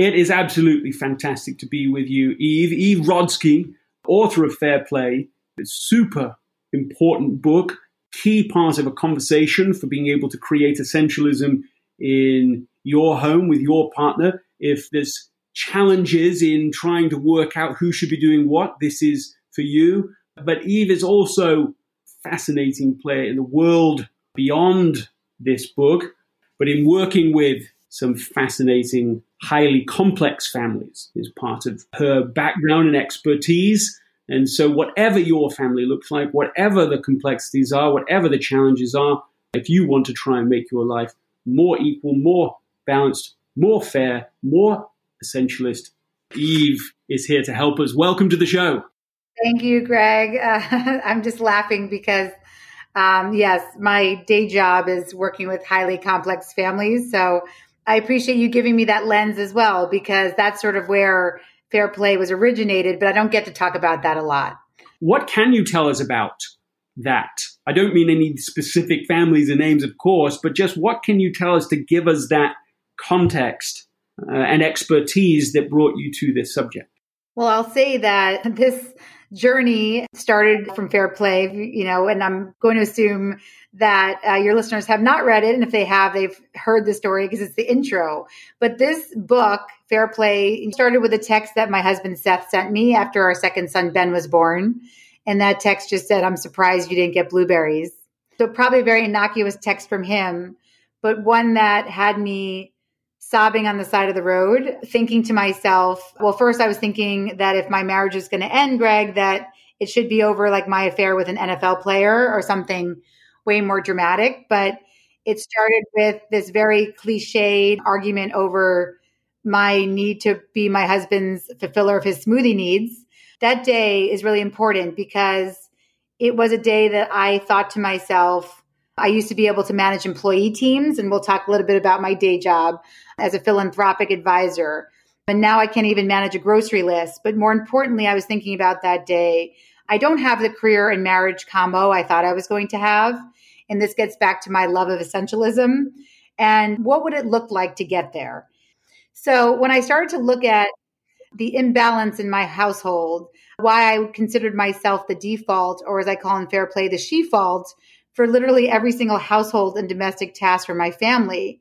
It is absolutely fantastic to be with you, Eve. Eve Rodsky, author of Fair Play. It's super important book, key part of a conversation for being able to create essentialism in your home with your partner. If there's challenges in trying to work out who should be doing what, this is for you. But Eve is also fascinating player in the world beyond this book, but in working with some fascinating, highly complex families is part of her background and expertise. And so, whatever your family looks like, whatever the complexities are, whatever the challenges are, if you want to try and make your life more equal, more balanced, more fair, more essentialist, Eve is here to help us. Welcome to the show. Thank you, Greg. Uh, I'm just laughing because um, yes, my day job is working with highly complex families. So I appreciate you giving me that lens as well, because that's sort of where fair play was originated, but I don't get to talk about that a lot. What can you tell us about that? I don't mean any specific families and names, of course, but just what can you tell us to give us that context uh, and expertise that brought you to this subject? Well, I'll say that this journey started from Fair Play, you know, and I'm going to assume that uh, your listeners have not read it. And if they have, they've heard the story because it's the intro. But this book, Fair Play, started with a text that my husband Seth sent me after our second son, Ben, was born. And that text just said, I'm surprised you didn't get blueberries. So, probably a very innocuous text from him, but one that had me sobbing on the side of the road, thinking to myself, well, first I was thinking that if my marriage is going to end, Greg, that it should be over like my affair with an NFL player or something way more dramatic. But it started with this very cliched argument over my need to be my husband's fulfiller of his smoothie needs. That day is really important because it was a day that I thought to myself, I used to be able to manage employee teams, and we'll talk a little bit about my day job as a philanthropic advisor. And now I can't even manage a grocery list. But more importantly, I was thinking about that day. I don't have the career and marriage combo I thought I was going to have. And this gets back to my love of essentialism. And what would it look like to get there? So when I started to look at the imbalance in my household, why I considered myself the default, or as I call in fair play, the she fault, for literally every single household and domestic task for my family.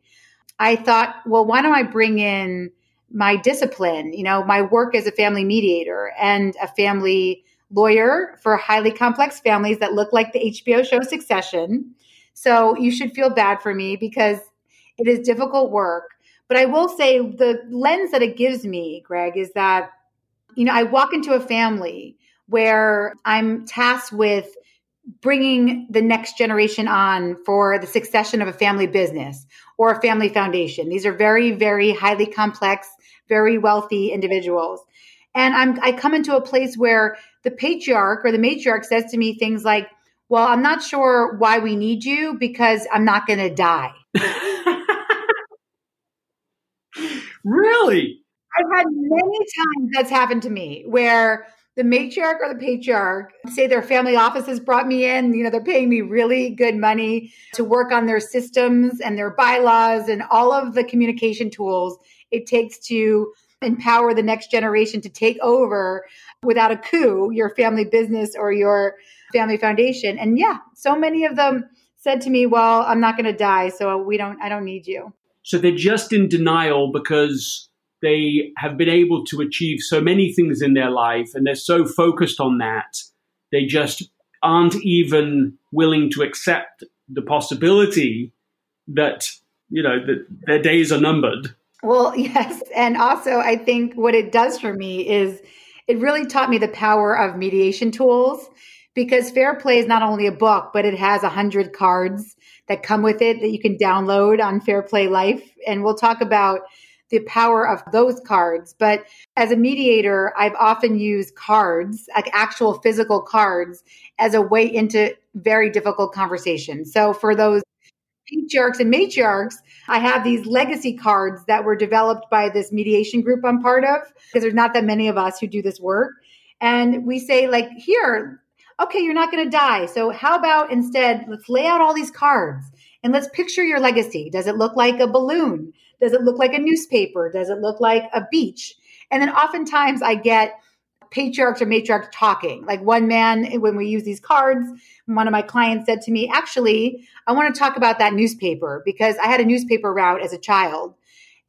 I thought, well, why don't I bring in my discipline, you know, my work as a family mediator and a family lawyer for highly complex families that look like the HBO show Succession. So you should feel bad for me because it is difficult work. But I will say the lens that it gives me, Greg, is that, you know, I walk into a family where I'm tasked with bringing the next generation on for the succession of a family business or a family foundation. These are very, very highly complex, very wealthy individuals. And I'm, I come into a place where the patriarch or the matriarch says to me things like, well, I'm not sure why we need you because I'm not going to die. really? I've had many times that's happened to me where the matriarch or the patriarch say their family offices brought me in you know they're paying me really good money to work on their systems and their bylaws and all of the communication tools it takes to empower the next generation to take over without a coup your family business or your family foundation. And yeah so many of them said to me well i'm not going to die so we don't i don't need you. So they're just in denial because they have been able to achieve so many things in their life and they're so focused on that, they just aren't even willing to accept the possibility that, you know, that their days are numbered. Well, yes. And also, I think what it does for me is it really taught me the power of mediation tools because Fair Play is not only a book, but it has a hundred cards that come with it that you can download on Fair Play Life. And we'll talk about the power of those cards. But as a mediator, I've often used cards, like actual physical cards, as a way into very difficult conversations. So for those patriarchs and matriarchs, I have these legacy cards that were developed by this mediation group I'm part of, because there's not that many of us who do this work. And we say, like, here, okay, you're not going to die. So how about instead, let's lay out all these cards and let's picture your legacy. Does it look like a balloon? Does it look like a newspaper? Does it look like a beach? And then oftentimes I get patriarchs or matriarchs talking. Like one man, when we use these cards, one of my clients said to me, Actually, I want to talk about that newspaper because I had a newspaper route as a child.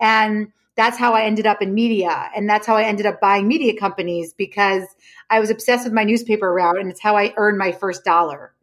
And that's how I ended up in media. And that's how I ended up buying media companies because I was obsessed with my newspaper route and it's how I earned my first dollar.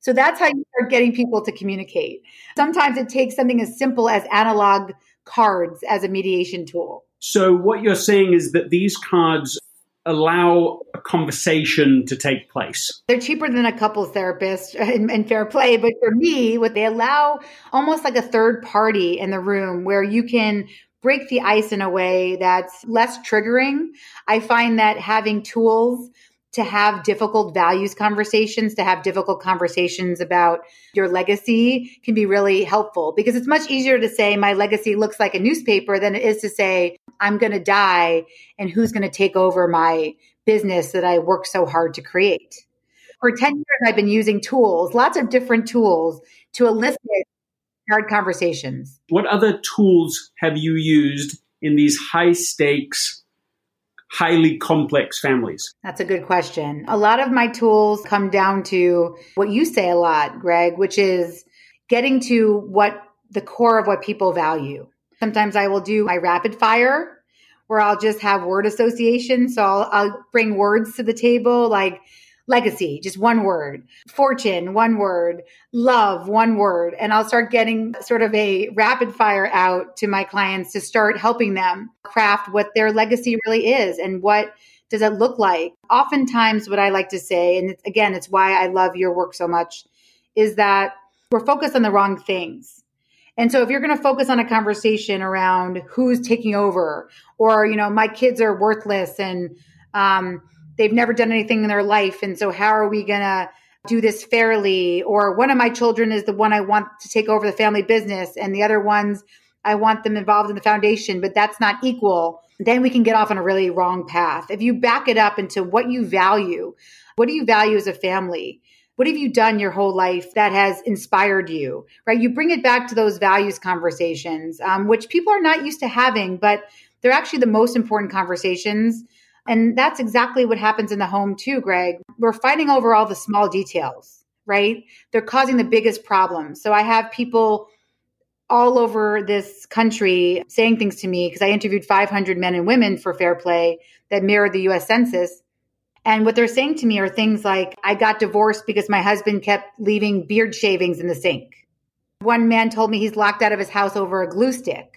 So that's how you start getting people to communicate. Sometimes it takes something as simple as analog cards as a mediation tool. So, what you're saying is that these cards allow a conversation to take place. They're cheaper than a couples therapist in, in, fair play, but for me, what they allow almost like a third party in the room where you can break the ice in a way that's less triggering. I find that having tools to have difficult values conversations, to have difficult conversations about your legacy can be really helpful because it's much easier to say my legacy looks like a newspaper than it is to say I'm going to die and who's going to take over my business that I worked so hard to create. For 10 years, I've been using tools, lots of different tools to elicit hard conversations. What other tools have you used in these high stakes highly complex families? That's a good question. A lot of my tools come down to what you say a lot, Greg, which is getting to what the core of what people value. Sometimes I will do my rapid fire where I'll just have word association. So I'll, I'll bring words to the table like legacy, just one word, fortune, one word, love, one word. And I'll start getting sort of a rapid fire out to my clients to start helping them craft what their legacy really is and what does it look like. Oftentimes, what I like to say, and again, it's why I love your work so much, is that we're focused on the wrong things. And so if you're going to focus on a conversation around who's taking over or, you know, my kids are worthless and, um, they've never done anything in their life. And so how are we going to do this fairly? Or one of my children is the one I want to take over the family business and the other ones I want them involved in the foundation, but that's not equal. Then we can get off on a really wrong path. If you back it up into what you value, what do you value as a family? What have you done your whole life that has inspired you? Right? You bring it back to those values conversations, um, which people are not used to having, but they're actually the most important conversations and that's exactly what happens in the home too, Greg. We're fighting over all the small details, right? They're causing the biggest problems. So I have people all over this country saying things to me because I interviewed 500 men and women for Fair Play that mirrored the US Census. And what they're saying to me are things like, I got divorced because my husband kept leaving beard shavings in the sink. One man told me he's locked out of his house over a glue stick.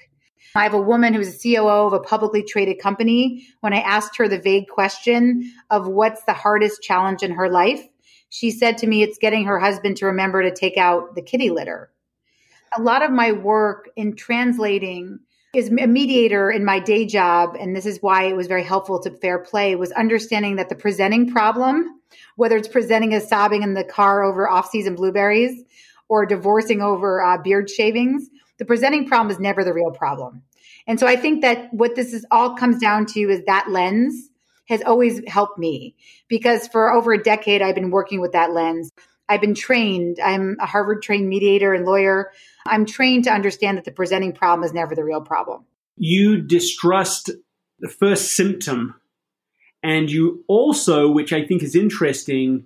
I have a woman who's a COO of a publicly traded company. When I asked her the vague question of what's the hardest challenge in her life, she said to me, it's getting her husband to remember to take out the kitty litter. A lot of my work in translating is a mediator in my day job, and this is why it was very helpful to Fair Play, was understanding that the presenting problem, whether it's presenting as sobbing in the car over off-season blueberries or divorcing over uh, beard shavings, the presenting problem is never the real problem. And so I think that what this is all comes down to is that lens has always helped me because for over a decade I've been working with that lens. I've been trained. I'm a Harvard trained mediator and lawyer. I'm trained to understand that the presenting problem is never the real problem. You distrust the first symptom. And you also, which I think is interesting,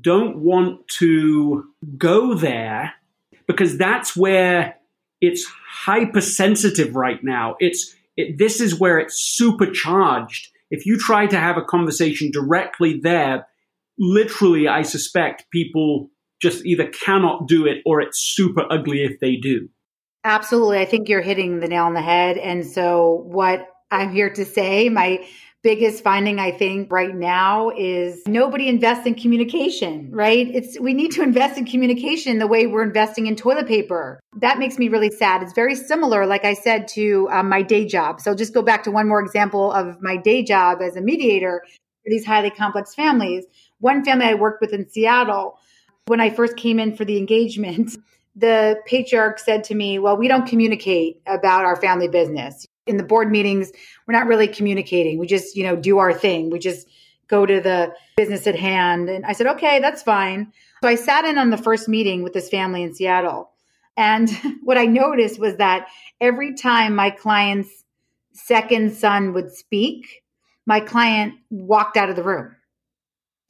don't want to go there because that's where it's hypersensitive right now. It's it, this is where it's supercharged. If you try to have a conversation directly there, literally, I suspect people just either cannot do it or it's super ugly if they do. Absolutely. I think you're hitting the nail on the head. And so, what I'm here to say, my biggest finding I think right now is nobody invests in communication, right? It's we need to invest in communication the way we're investing in toilet paper. That makes me really sad. It's very similar, like I said, to um, my day job. So just go back to one more example of my day job as a mediator for these highly complex families. One family I worked with in Seattle, when I first came in for the engagement, the patriarch said to me, Well, we don't communicate about our family business in the board meetings, we're not really communicating. We just, you know, do our thing. We just go to the business at hand. And I said, okay, that's fine. So I sat in on the first meeting with this family in Seattle. And what I noticed was that every time my client's second son would speak, my client walked out of the room,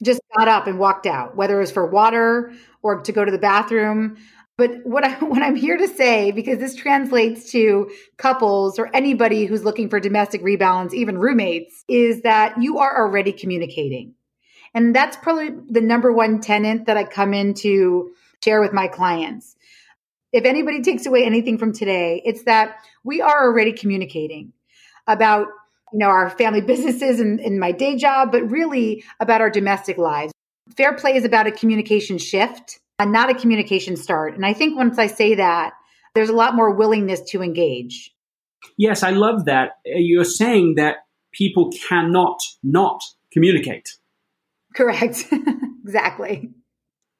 just got up and walked out, whether it was for water or to go to the bathroom. But what I what I'm here to say, because this translates to couples or anybody who's looking for domestic rebalance, even roommates, is that you are already communicating. And that's probably the number one tenant that I come in to share with my clients. If anybody takes away anything from today, it's that we are already communicating about you know our family businesses and, in my day job, but really about our domestic lives. Fair play is about a communication shift and not a communication start. And I think once I say that, there's a lot more willingness to engage. Yes, I love that. Uh, you're saying that people cannot not communicate. Correct. exactly.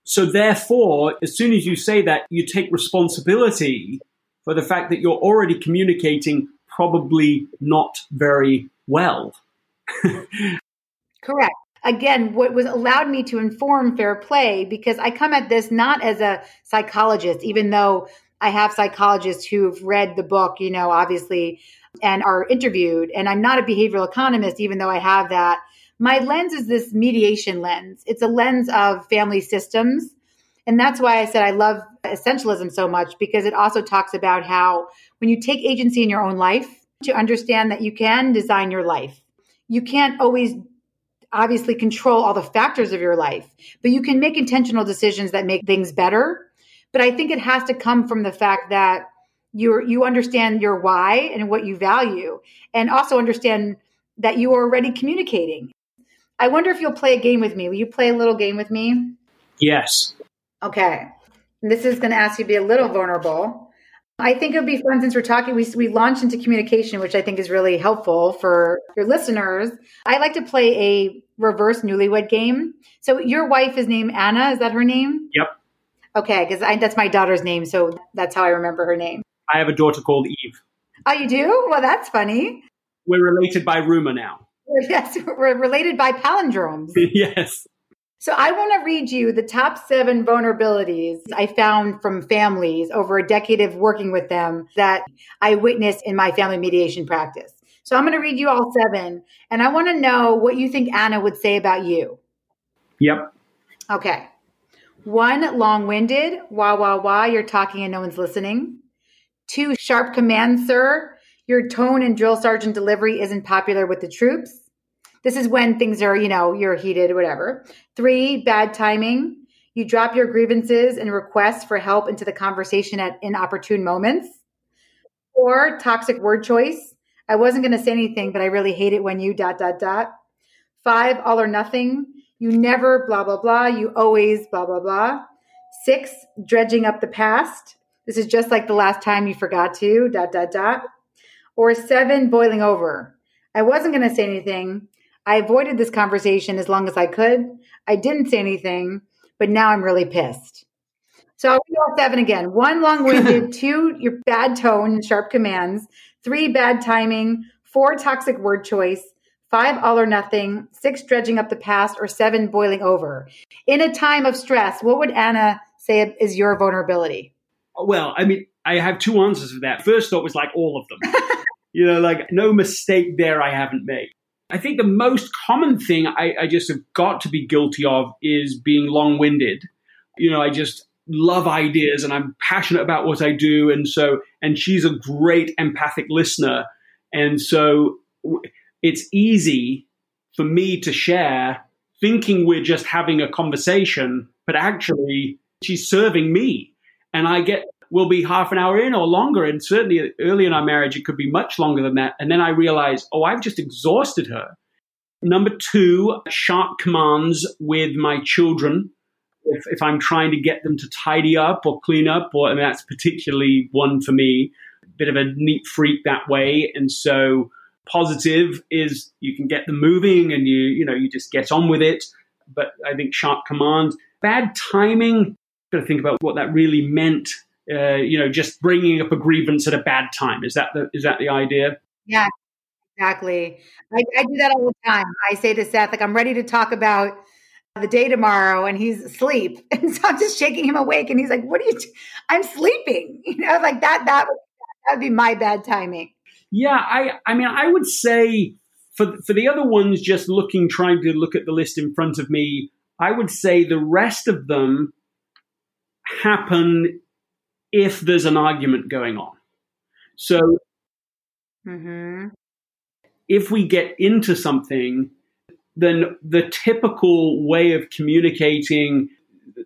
So, therefore, as soon as you say that, you take responsibility for the fact that you're already communicating probably not very well. Correct. Again, what was allowed me to inform fair play because I come at this not as a psychologist, even though I have psychologists who've read the book, you know, obviously, and are interviewed. And I'm not a behavioral economist, even though I have that. My lens is this mediation lens. It's a lens of family systems. And that's why I said I love essentialism so much because it also talks about how when you take agency in your own life, to understand that you can design your life. You can't always obviously control all the factors of your life, but you can make intentional decisions that make things better. But I think it has to come from the fact that you you understand your why and what you value and also understand that you are already communicating. I wonder if you'll play a game with me. Will you play a little game with me? Yes. Okay. This is going to ask you to be a little vulnerable. I think it would be fun since we're talking, we, we launched into communication, which I think is really helpful for your listeners. I like to play a reverse newlywed game. So your wife is named Anna. Is that her name? Yep. Okay, because that's my daughter's name. So that's how I remember her name. I have a daughter called Eve. Oh, you do? Well, that's funny. We're related by rumor now. Yes, we're related by palindromes. yes. So I want to read you the top seven vulnerabilities I found from families over a decade of working with them that I witnessed in my family mediation practice. So I'm going to read you all seven, and I want to know what you think Anna would say about you. Yep. Okay. One, long winded. Wah, wah, wah. You're talking and no one's listening. Two, sharp command, sir. Your tone and drill sergeant delivery isn't popular with the troops. This is when things are, you know, you're heated whatever. Three, bad timing. You drop your grievances and requests for help into the conversation at inopportune moments. Four, toxic word choice. I wasn't going to say anything, but I really hate it when you dot, dot, dot. Five, all or nothing. You never blah, blah, blah. You always blah, blah, blah. Six, dredging up the past. This is just like the last time you forgot to, dot, dot, dot. Or seven, boiling over. I wasn't going to say anything, I avoided this conversation as long as I could. I didn't say anything, but now I'm really pissed. So I'll read all seven again. One long winded, two, your bad tone and sharp commands, three, bad timing, four, toxic word choice, five, all or nothing, six, dredging up the past, or seven, boiling over. In a time of stress, what would Anna say is your vulnerability? Well, I mean, I have two answers for that. First thought was like all of them. you know, like no mistake there I haven't made. I think the most common thing I, I just have got to be guilty of is being long winded. You know, I just love ideas and I'm passionate about what I do. And so, and she's a great empathic listener. And so it's easy for me to share thinking we're just having a conversation, but actually she's serving me. And I get will be half an hour in or longer. And certainly early in our marriage, it could be much longer than that. And then I realized, oh, I've just exhausted her. Number two, sharp commands with my children. If, if I'm trying to get them to tidy up or clean up, or mean, that's particularly one for me, bit of a neat freak that way. And so positive is you can get them moving and you, you know, you just get on with it. But I think sharp commands, bad timing, got to think about what that really meant uh, you know, just bringing up a grievance at a bad time. Is that the is that the idea? Yeah, exactly. I, I do that all the time. I say to Seth, like, I'm ready to talk about the day tomorrow and he's asleep. And so I'm just shaking him awake and he's like, what are you, i am sleeping. You know, like that, that would, that would be my bad timing. Yeah. I, I mean, I would say for, for the other ones, just looking, trying to look at the list in front of me, I would say the rest of them happen if there's an argument going on. So mm-hmm. if we get into something then the typical way of communicating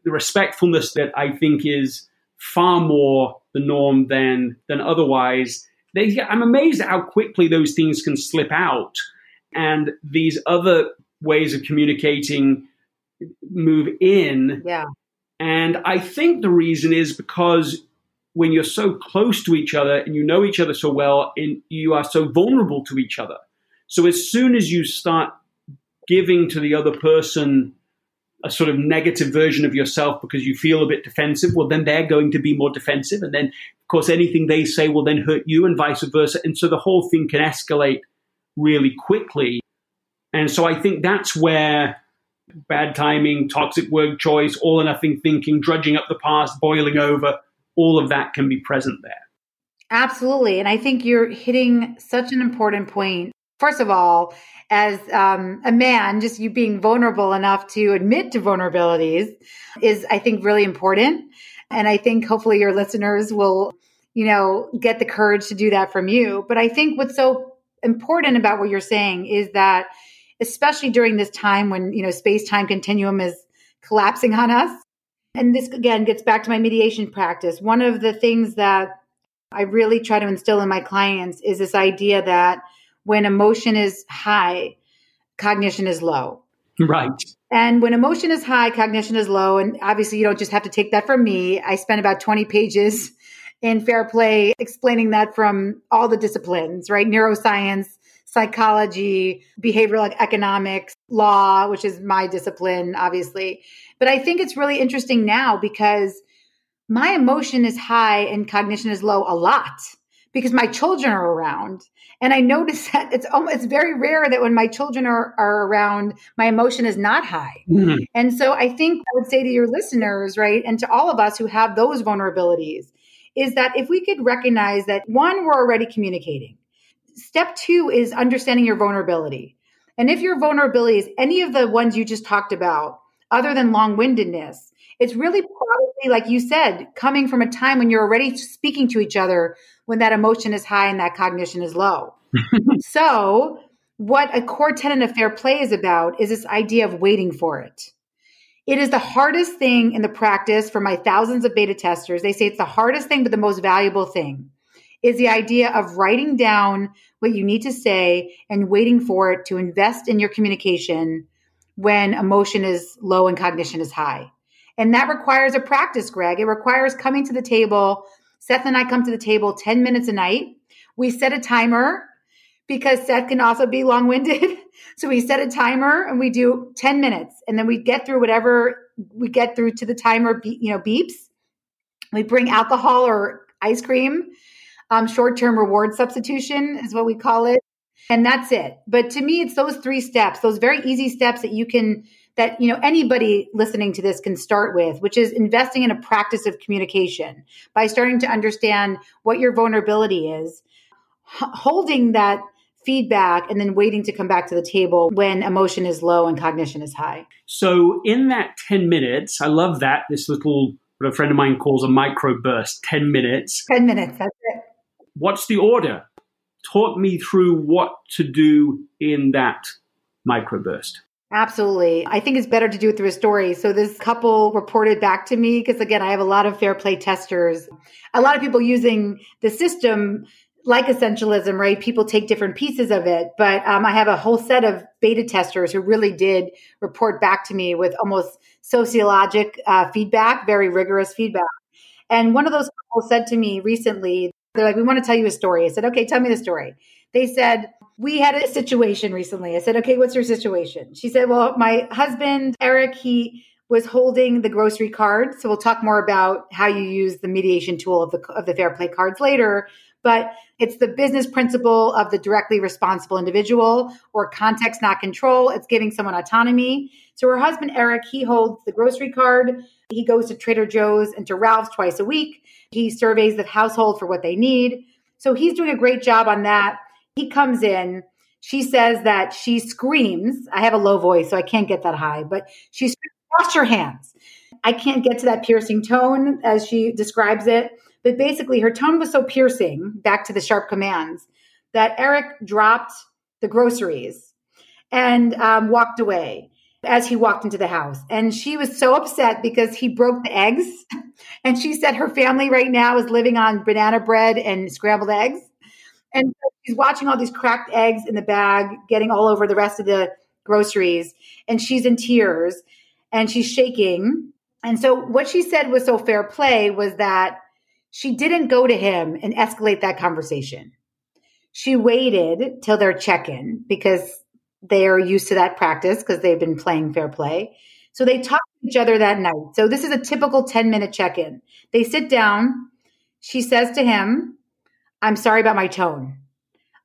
the respectfulness that I think is far more the norm than than otherwise. They, I'm amazed at how quickly those things can slip out, and these other ways of communicating move in. Yeah. And I think the reason is because when you're so close to each other and you know each other so well, and you are so vulnerable to each other. So as soon as you start giving to the other person a sort of negative version of yourself because you feel a bit defensive, well, then they're going to be more defensive. And then, of course, anything they say will then hurt you and vice versa. And so the whole thing can escalate really quickly. And so I think that's where bad timing, toxic word choice, all or nothing thinking, drudging up the past, boiling over, all of that can be present there. Absolutely. And I think you're hitting such an important point. First of all, as um, a man, just you being vulnerable enough to admit to vulnerabilities is, I think, really important. And I think hopefully your listeners will, you know, get the courage to do that from you. But I think what's so important about what you're saying is that, especially during this time when, you know, space time continuum is collapsing on us. And this again gets back to my mediation practice. One of the things that I really try to instill in my clients is this idea that when emotion is high, cognition is low. Right. And when emotion is high, cognition is low. And obviously, you don't just have to take that from me. I spent about 20 pages in Fair Play explaining that from all the disciplines, right? Neuroscience, psychology, behavioral economics, law, which is my discipline, obviously. But I think it's really interesting now because my emotion is high and cognition is low a lot because my children are around. And I notice that it's almost, it's very rare that when my children are, are around, my emotion is not high. Mm-hmm. And so I think I would say to your listeners, right, and to all of us who have those vulnerabilities, is that if we could recognize that one, we're already communicating. Step two is understanding your vulnerability. And if your vulnerability is any of the ones you just talked about, other than long windedness, it's really probably, like you said, coming from a time when you're already speaking to each other when that emotion is high and that cognition is low. so, what a core tenet of fair play is about is this idea of waiting for it. It is the hardest thing in the practice for my thousands of beta testers. They say it's the hardest thing, but the most valuable thing is the idea of writing down what you need to say and waiting for it to invest in your communication when emotion is low and cognition is high. And that requires a practice, Greg. It requires coming to the table. Seth and I come to the table 10 minutes a night. We set a timer because Seth can also be long winded. so we set a timer and we do 10 minutes and then we get through whatever we get through to the timer, you know, beeps. We bring alcohol or ice cream. Um, short term reward substitution is what we call it. And that's it. But to me, it's those three steps, those very easy steps that you can that you know anybody listening to this can start with which is investing in a practice of communication by starting to understand what your vulnerability is h- holding that feedback and then waiting to come back to the table when emotion is low and cognition is high. So in that 10 minutes i love that this little what a friend of mine calls a microburst 10 minutes. 10 minutes that's it. What's the order talk me through what to do in that microburst Absolutely. I think it's better to do it through a story. So this couple reported back to me because again, I have a lot of fair play testers, a lot of people using the system like essentialism, right? People take different pieces of it, but um, I have a whole set of beta testers who really did report back to me with almost sociologic uh, feedback, very rigorous feedback. And one of those people said to me recently, they're like, "We want to tell you a story." I said, "Okay, tell me the story." They said, we had a situation recently. I said, okay, what's your situation? She said, well, my husband, Eric, he was holding the grocery card. So we'll talk more about how you use the mediation tool of the of the fair play cards later. But it's the business principle of the directly responsible individual or context, not control. It's giving someone autonomy. So her husband Eric, he holds the grocery card. He goes to Trader Joe's and to Ralph's twice a week. He surveys the household for what they need. So he's doing a great job on that. He comes in. She says that she screams. I have a low voice, so I can't get that high, but she screams, wash your hands. I can't get to that piercing tone as she describes it, but basically her tone was so piercing, back to the sharp commands, that Eric dropped the groceries and um, walked away as he walked into the house. And she was so upset because he broke the eggs. And she said her family right now is living on banana bread and scrambled eggs. And she's watching all these cracked eggs in the bag, getting all over the rest of the groceries. And she's in tears and she's shaking. And so what she said was so fair play was that she didn't go to him and escalate that conversation. She waited till their check in because they are used to that practice because they've been playing fair play. So they talk to each other that night. So this is a typical 10 minute check in. They sit down. She says to him, I'm sorry about my tone.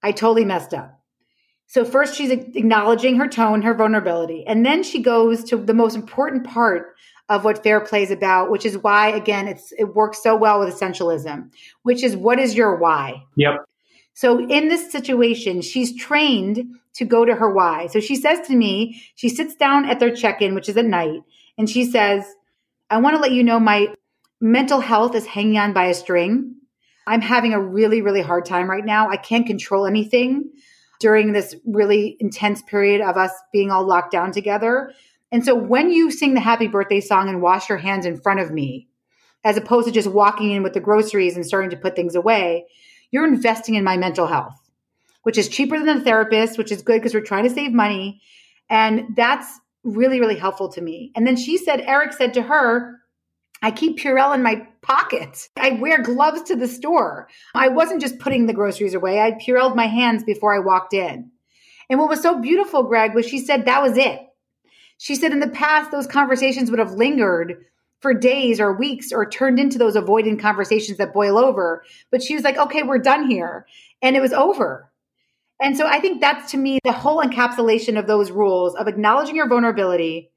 I totally messed up. So first she's acknowledging her tone, her vulnerability, and then she goes to the most important part of what fair play is about, which is why again it's it works so well with essentialism, which is what is your why? Yep. So in this situation, she's trained to go to her why. So she says to me, she sits down at their check-in, which is at night, and she says, "I want to let you know my mental health is hanging on by a string. I'm having a really really hard time right now. I can't control anything." during this really intense period of us being all locked down together. And so when you sing the happy birthday song and wash your hands in front of me, as opposed to just walking in with the groceries and starting to put things away, you're investing in my mental health, which is cheaper than a therapist, which is good because we're trying to save money. And that's really, really helpful to me. And then she said, Eric said to her, I keep Purell in my pocket. I wear gloves to the store. I wasn't just putting the groceries away. I Purelled my hands before I walked in. And what was so beautiful, Greg, was she said that was it. She said in the past, those conversations would have lingered for days or weeks or turned into those avoidant conversations that boil over. But she was like, okay, we're done here. And it was over. And so I think that's to me the whole encapsulation of those rules of acknowledging your vulnerability,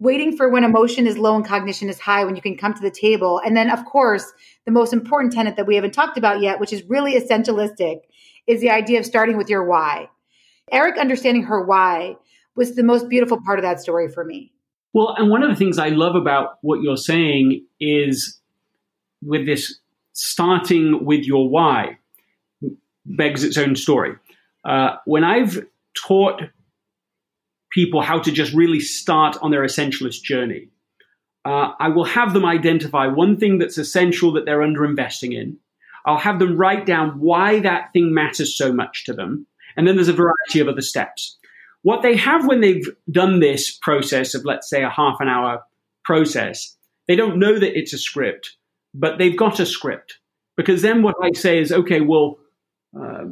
waiting for when emotion is low and cognition is high when you can come to the table. And then, of course, the most important tenet that we haven't talked about yet, which is really essentialistic, is the idea of starting with your why. Eric understanding her why was the most beautiful part of that story for me. Well, and one of the things I love about what you're saying is with this starting with your why begs its own story. Uh, when I've taught people how to just really start on their essentialist journey. Uh, I will have them identify one thing that's essential that they're underinvesting in. I'll have them write down why that thing matters so much to them. And then there's a variety of other steps. What they have when they've done this process of, let's say, a half an hour process, they don't know that it's a script, but they've got a script. Because then what I say is, okay, well, uh,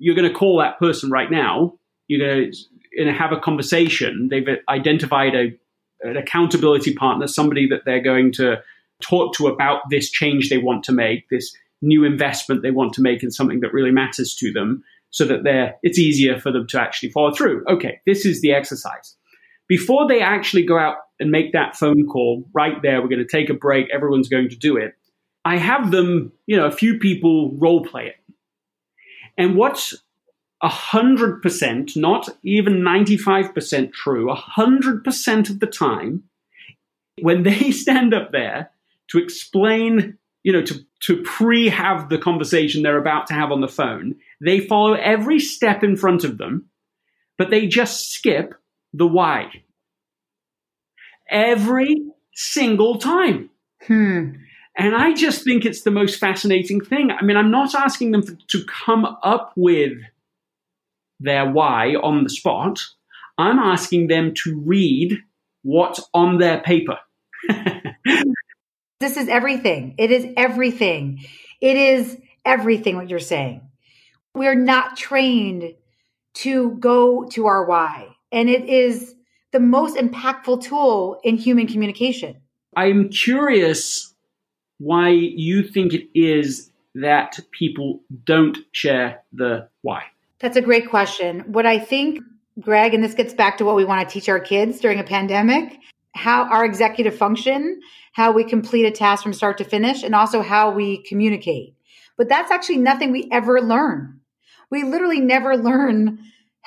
you're going to call that person right now. You're going to have a conversation. They've identified a, an accountability partner, somebody that they're going to talk to about this change they want to make, this new investment they want to make in something that really matters to them, so that they're, it's easier for them to actually follow through. Okay, this is the exercise. Before they actually go out and make that phone call right there, we're going to take a break, everyone's going to do it. I have them, you know, a few people role play it. And what's 100%, not even 95% true, 100% of the time, when they stand up there to explain, you know, to, to pre have the conversation they're about to have on the phone, they follow every step in front of them, but they just skip the why. Every single time. Hmm. And I just think it's the most fascinating thing. I mean, I'm not asking them to come up with their why on the spot. I'm asking them to read what's on their paper. this is everything. It is everything. It is everything what you're saying. We're not trained to go to our why. And it is the most impactful tool in human communication. I'm curious why you think it is that people don't share the why. That's a great question. What I think, Greg, and this gets back to what we want to teach our kids during a pandemic, how our executive function, how we complete a task from start to finish, and also how we communicate. But that's actually nothing we ever learn. We literally never learn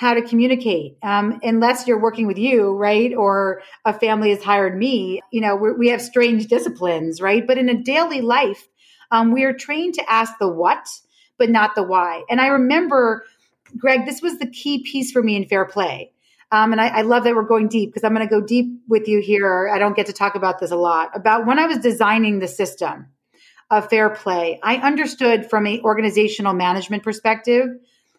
how to communicate. Um, unless you're working with you right? Or a family has hired me you know we have strange disciplines right? But in a daily life um, we are trained to ask the what but not the why. And i remember greg this was the key piece for me in fair play. Um, and I, I love that we're going deep because i'm going to go deep with you here. I don't get to talk about this a lot. About when i was designing the system of fair play i understood from an organizational management perspective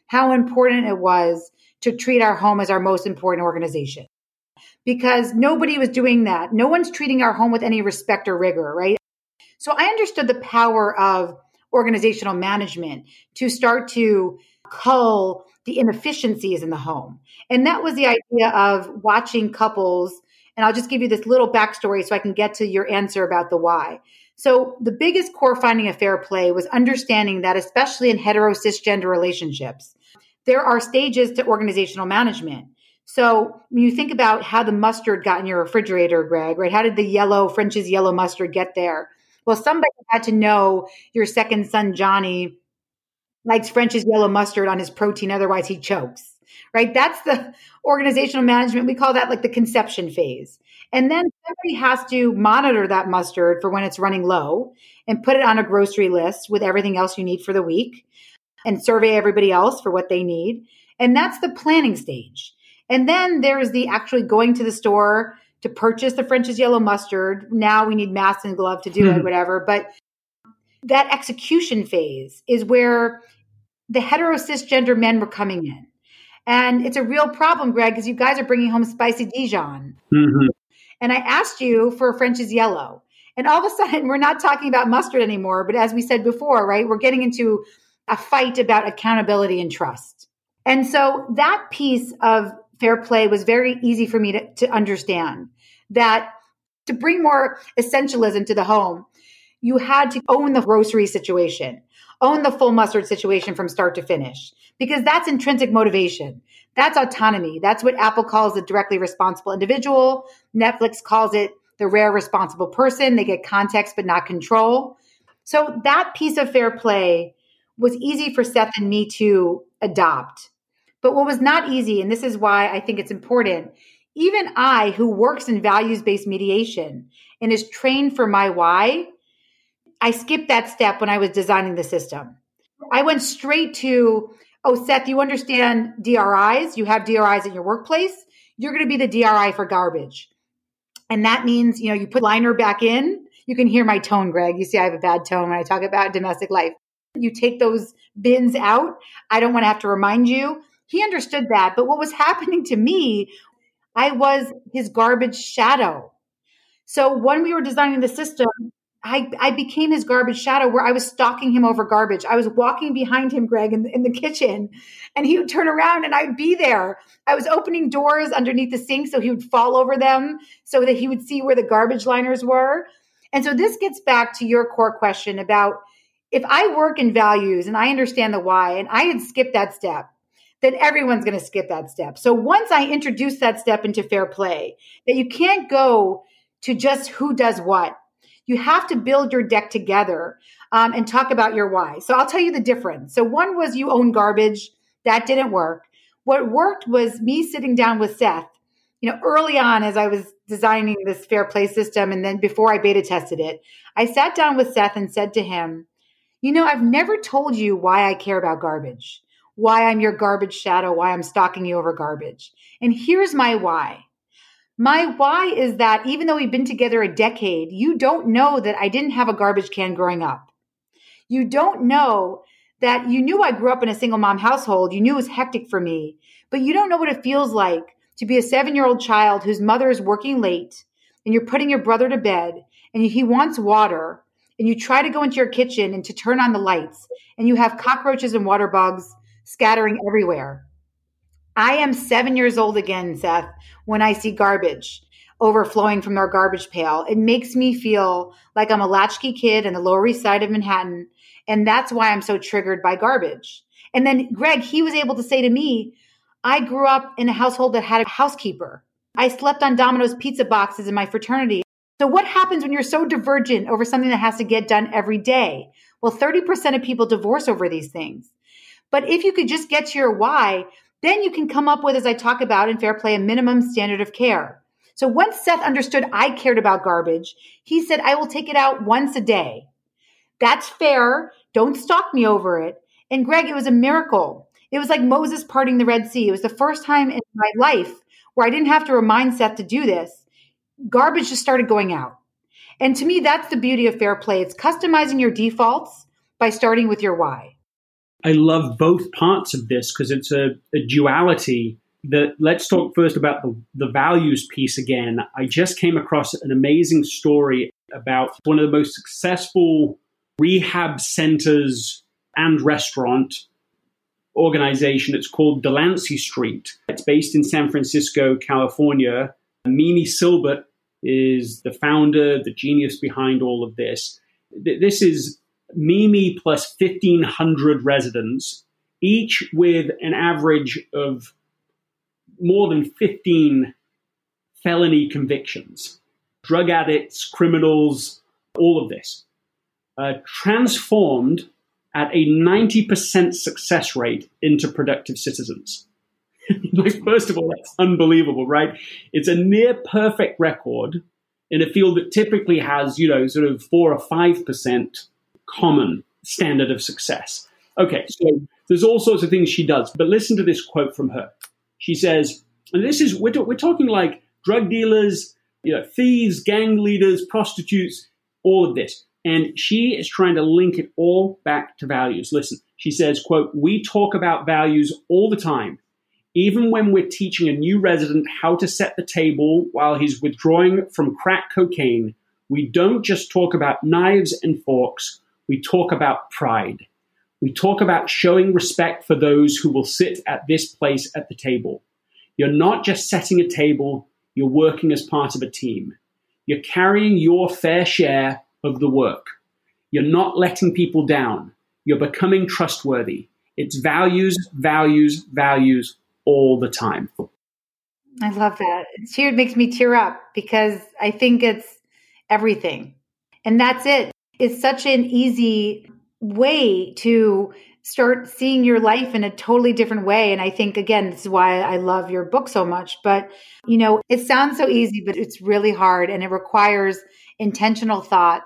how important it was to treat our home as our most important organization because nobody was doing that. No one's treating our home with any respect or rigor, right? So I understood the power of organizational management to start to cull the inefficiencies in the home. And that was the idea of watching couples. And I'll just give you this little backstory so I can get to your answer about the why. So the biggest core finding of fair play was understanding that, especially in hetero cisgender relationships, there are stages to organizational management. So when you think about how the mustard got in your refrigerator, Greg, right? How did the yellow French's yellow mustard get there? Well, somebody had to know your second son, Johnny, likes French's yellow mustard on his protein, otherwise he chokes. Right? That's the organizational management. We call that like the conception phase. And then somebody has to monitor that mustard for when it's running low and put it on a grocery list with everything else you need for the week and survey everybody else for what they need. And that's the planning stage. And then there's the actually going to the store to purchase the French's yellow mustard. Now we need mask and glove to do mm-hmm. it, whatever. But that execution phase is where the hetero cisgender men were coming in. And it's a real problem, Greg, because you guys are bringing home spicy Dijon. Mm-hmm. And I asked you for French's yellow. And all of a sudden, we're not talking about mustard anymore. But as we said before, right, we're getting into a fight about accountability and trust. And so that piece of fair play was very easy for me to, to understand that to bring more essentialism to the home, you had to own the grocery situation, own the full mustard situation from start to finish, because that's intrinsic motivation. That's autonomy. That's what Apple calls the directly responsible individual. Netflix calls it the rare responsible person. They get context, but not control. So that piece of fair play was easy for Seth and me to adopt. But what was not easy, and this is why I think it's important, even I, who works in values based mediation and is trained for my why, I skipped that step when I was designing the system. I went straight to, oh, Seth, you understand DRIs? You have DRIs in your workplace. You're going to be the DRI for garbage. And that means, you know, you put liner back in. You can hear my tone, Greg. You see, I have a bad tone when I talk about domestic life you take those bins out. I don't want to have to remind you. He understood that. But what was happening to me, I was his garbage shadow. So when we were designing the system, I, I became his garbage shadow where I was stalking him over garbage. I was walking behind him, Greg, in, in the kitchen, and he would turn around and I'd be there. I was opening doors underneath the sink so he would fall over them so that he would see where the garbage liners were. And so this gets back to your core question about if I work in values and I understand the why and I had skipped that step, then everyone's going to skip that step. So once I introduce that step into fair play, that you can't go to just who does what. You have to build your deck together um, and talk about your why. So I'll tell you the difference. So one was you own garbage. That didn't work. What worked was me sitting down with Seth, you know, early on as I was designing this fair play system and then before I beta tested it, I sat down with Seth and said to him, you know, I've never told you why I care about garbage, why I'm your garbage shadow, why I'm stalking you over garbage. And here's my why. My why is that even though we've been together a decade, you don't know that I didn't have a garbage can growing up. You don't know that you knew I grew up in a single mom household. You knew it was hectic for me, but you don't know what it feels like to be a seven year old child whose mother is working late and you're putting your brother to bed and he wants water and you try to go into your kitchen and to turn on the lights and you have cockroaches and water bugs scattering everywhere. I am seven years old again, Seth, when I see garbage overflowing from their garbage pail. It makes me feel like I'm a latchkey kid in the Lower East Side of Manhattan. And that's why I'm so triggered by garbage. And then Greg, he was able to say to me, I grew up in a household that had a housekeeper. I slept on Domino's pizza boxes in my fraternity. So what happens when you're so divergent over something that has to get done every day? Well, 30% of people divorce over these things. But if you could just get to your why, then you can come up with, as I talk about in Fair Play, a minimum standard of care. So once Seth understood I cared about garbage, he said, I will take it out once a day. That's fair. Don't stalk me over it. And Greg, it was a miracle. It was like Moses parting the Red Sea. It was the first time in my life where I didn't have to remind Seth to do this. Garbage just started going out. And to me, that's the beauty of fair play. It's customizing your defaults by starting with your why. I love both parts of this because it's a, a duality that let's talk first about the, the values piece again. I just came across an amazing story about one of the most successful rehab centers and restaurant organization. It's called Delancey Street. It's based in San Francisco, California. Mimi Silbert is the founder, the genius behind all of this. This is Mimi plus 1,500 residents, each with an average of more than 15 felony convictions. Drug addicts, criminals, all of this. Uh, transformed at a 90% success rate into productive citizens. like, first of all, that's unbelievable, right? It's a near perfect record in a field that typically has, you know, sort of four or 5% common standard of success. Okay, so there's all sorts of things she does, but listen to this quote from her. She says, and this is, we're, we're talking like drug dealers, you know, thieves, gang leaders, prostitutes, all of this. And she is trying to link it all back to values. Listen, she says, quote, we talk about values all the time. Even when we're teaching a new resident how to set the table while he's withdrawing from crack cocaine, we don't just talk about knives and forks, we talk about pride. We talk about showing respect for those who will sit at this place at the table. You're not just setting a table, you're working as part of a team. You're carrying your fair share of the work. You're not letting people down. You're becoming trustworthy. It's values, values, values all the time. I love that. It makes me tear up because I think it's everything. And that's it. It's such an easy way to start seeing your life in a totally different way. And I think, again, this is why I love your book so much. But, you know, it sounds so easy, but it's really hard and it requires intentional thought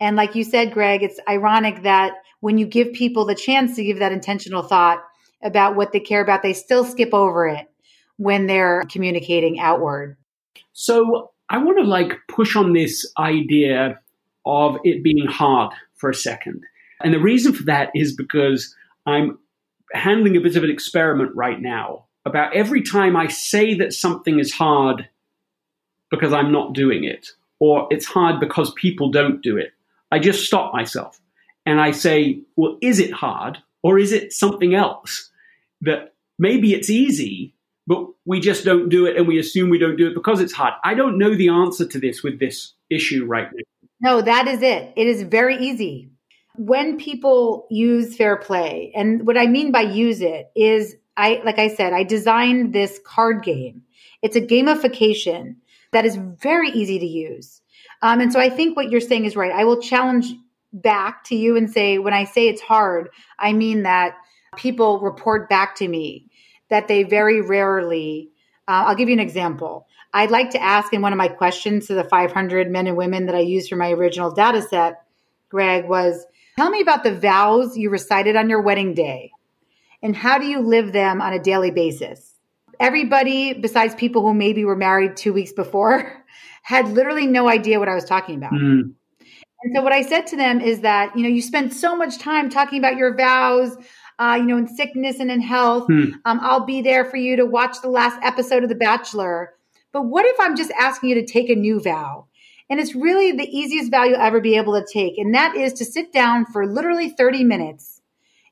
and like you said, Greg, it's ironic that when you give people the chance to give that intentional thought about what they care about, they still skip over it when they're communicating outward. So I want to like push on this idea of it being hard for a second. And the reason for that is because I'm handling a bit of an experiment right now about every time I say that something is hard because I'm not doing it, or it's hard because people don't do it, I just stop myself and I say, well, is it hard or is it something else that maybe it's easy, but we just don't do it and we assume we don't do it because it's hard? I don't know the answer to this with this issue right now. No, that is it. It is very easy. When people use fair play, and what I mean by use it is I like I said, I designed this card game. It's a gamification that is very easy to use. Um, and so I think what you're saying is right. I will challenge back to you and say, when I say it's hard, I mean that people report back to me that they very rarely, uh, I'll give you an example. I'd like to ask in one of my questions to the 500 men and women that I used for my original data set, Greg, was tell me about the vows you recited on your wedding day and how do you live them on a daily basis? Everybody, besides people who maybe were married two weeks before, had literally no idea what I was talking about. Mm. And so what I said to them is that, you know, you spend so much time talking about your vows, uh, you know, in sickness and in health. Mm. Um, I'll be there for you to watch the last episode of The Bachelor. But what if I'm just asking you to take a new vow? And it's really the easiest vow you'll ever be able to take. And that is to sit down for literally 30 minutes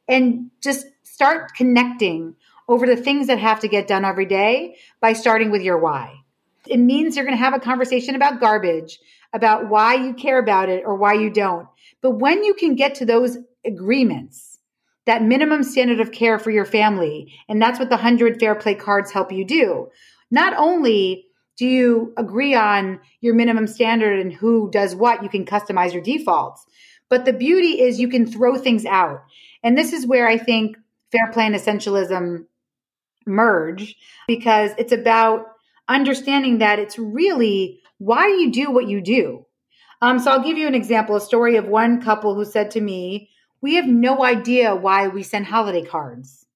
and just start connecting over the things that have to get done every day by starting with your why. It means you're going to have a conversation about garbage, about why you care about it or why you don't. But when you can get to those agreements, that minimum standard of care for your family, and that's what the 100 fair play cards help you do. Not only do you agree on your minimum standard and who does what, you can customize your defaults. But the beauty is you can throw things out. And this is where I think fair play and essentialism merge because it's about understanding that it's really why you do what you do. Um, so I'll give you an example, a story of one couple who said to me, we have no idea why we send holiday cards.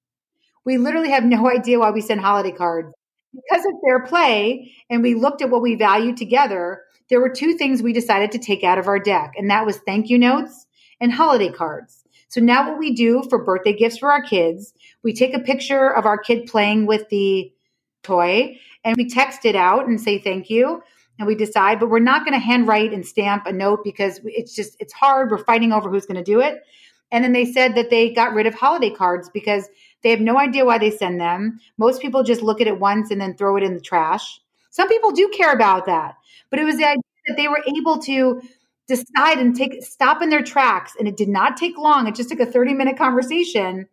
We literally have no idea why we send holiday cards. Because of fair play, and we looked at what we value together, there were two things we decided to take out of our deck, and that was thank you notes and holiday cards. So now what we do for birthday gifts for our kids, we take a picture of our kid playing with the toy and we text it out and say thank you and we decide but we're not going to handwrite and stamp a note because it's just it's hard we're fighting over who's going to do it and then they said that they got rid of holiday cards because they have no idea why they send them most people just look at it once and then throw it in the trash some people do care about that but it was the idea that they were able to decide and take stop in their tracks and it did not take long it just took a 30 minute conversation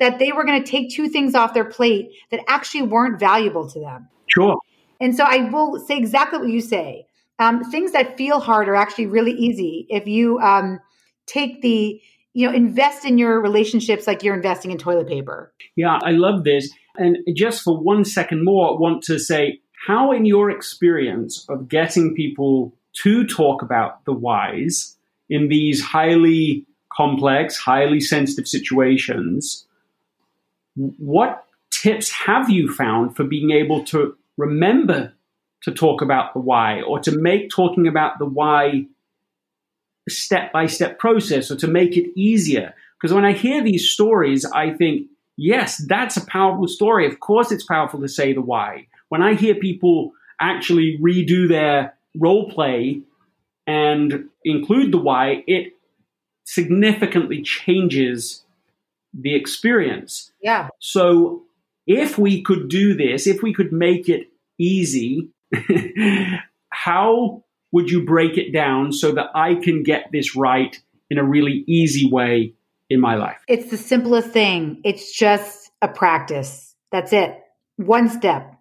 that they were going to take two things off their plate that actually weren't valuable to them. Sure. And so I will say exactly what you say. Um, things that feel hard are actually really easy if you um, take the, you know, invest in your relationships like you're investing in toilet paper. Yeah, I love this. And just for one second more, I want to say how, in your experience of getting people to talk about the whys in these highly complex, highly sensitive situations, what tips have you found for being able to remember to talk about the why or to make talking about the why step by step process or to make it easier? Because when I hear these stories, I think, yes, that's a powerful story. Of course, it's powerful to say the why. When I hear people actually redo their role play and include the why, it significantly changes the experience. Yeah. So if we could do this, if we could make it easy, how would you break it down so that I can get this right in a really easy way in my life? It's the simplest thing. It's just a practice. That's it. One step.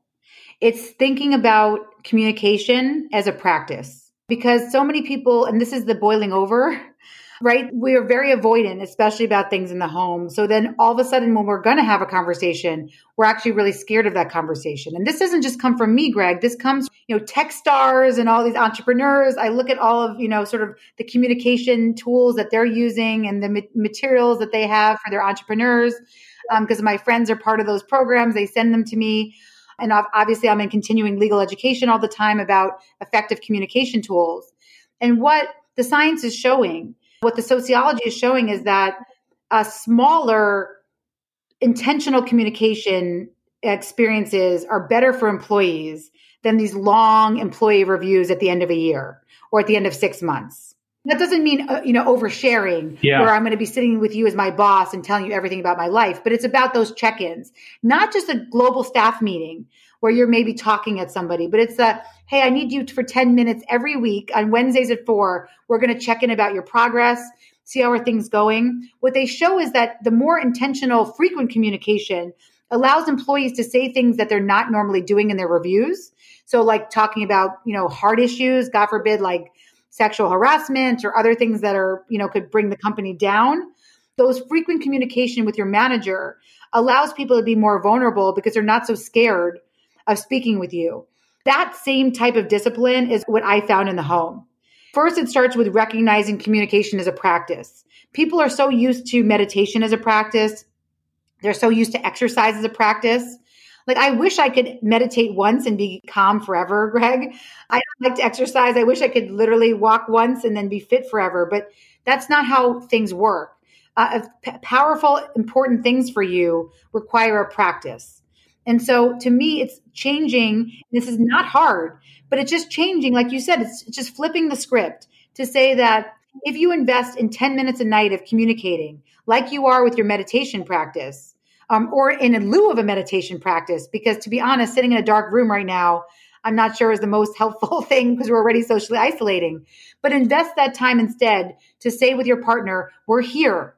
It's thinking about communication as a practice because so many people, and this is the boiling over right? We are very avoidant, especially about things in the home. So then all of a sudden, when we're going to have a conversation, we're actually really scared of that conversation. And this doesn't just come from me, Greg. This comes, you know, Techstars and all these entrepreneurs. I look at all of, you know, sort of the communication tools that they're using and the materials that they have for their entrepreneurs. Because um, my friends are part of those programs, they send them to me. And obviously, I'm in continuing legal education all the time about effective communication tools. And what the science is showing what the sociology is showing is that a smaller intentional communication experiences are better for employees than these long employee reviews at the end of a year or at the end of six months. That doesn't mean uh, you know oversharing, yeah. where I'm going to be sitting with you as my boss and telling you everything about my life. But it's about those check-ins, not just a global staff meeting where you're maybe talking at somebody, but it's a hey, I need you for 10 minutes every week on Wednesdays at four. We're going to check in about your progress, see how are things going. What they show is that the more intentional, frequent communication allows employees to say things that they're not normally doing in their reviews. So like talking about, you know, hard issues, God forbid, like sexual harassment or other things that are, you know, could bring the company down. Those frequent communication with your manager allows people to be more vulnerable because they're not so scared of speaking with you. That same type of discipline is what I found in the home. First, it starts with recognizing communication as a practice. People are so used to meditation as a practice. They're so used to exercise as a practice. Like, I wish I could meditate once and be calm forever, Greg. I like to exercise. I wish I could literally walk once and then be fit forever, but that's not how things work. Uh, p- powerful, important things for you require a practice. And so to me, it's changing. This is not hard, but it's just changing. Like you said, it's just flipping the script to say that if you invest in 10 minutes a night of communicating, like you are with your meditation practice, um, or in lieu of a meditation practice. Because to be honest, sitting in a dark room right now, I'm not sure is the most helpful thing because we're already socially isolating. But invest that time instead to say with your partner, we're here.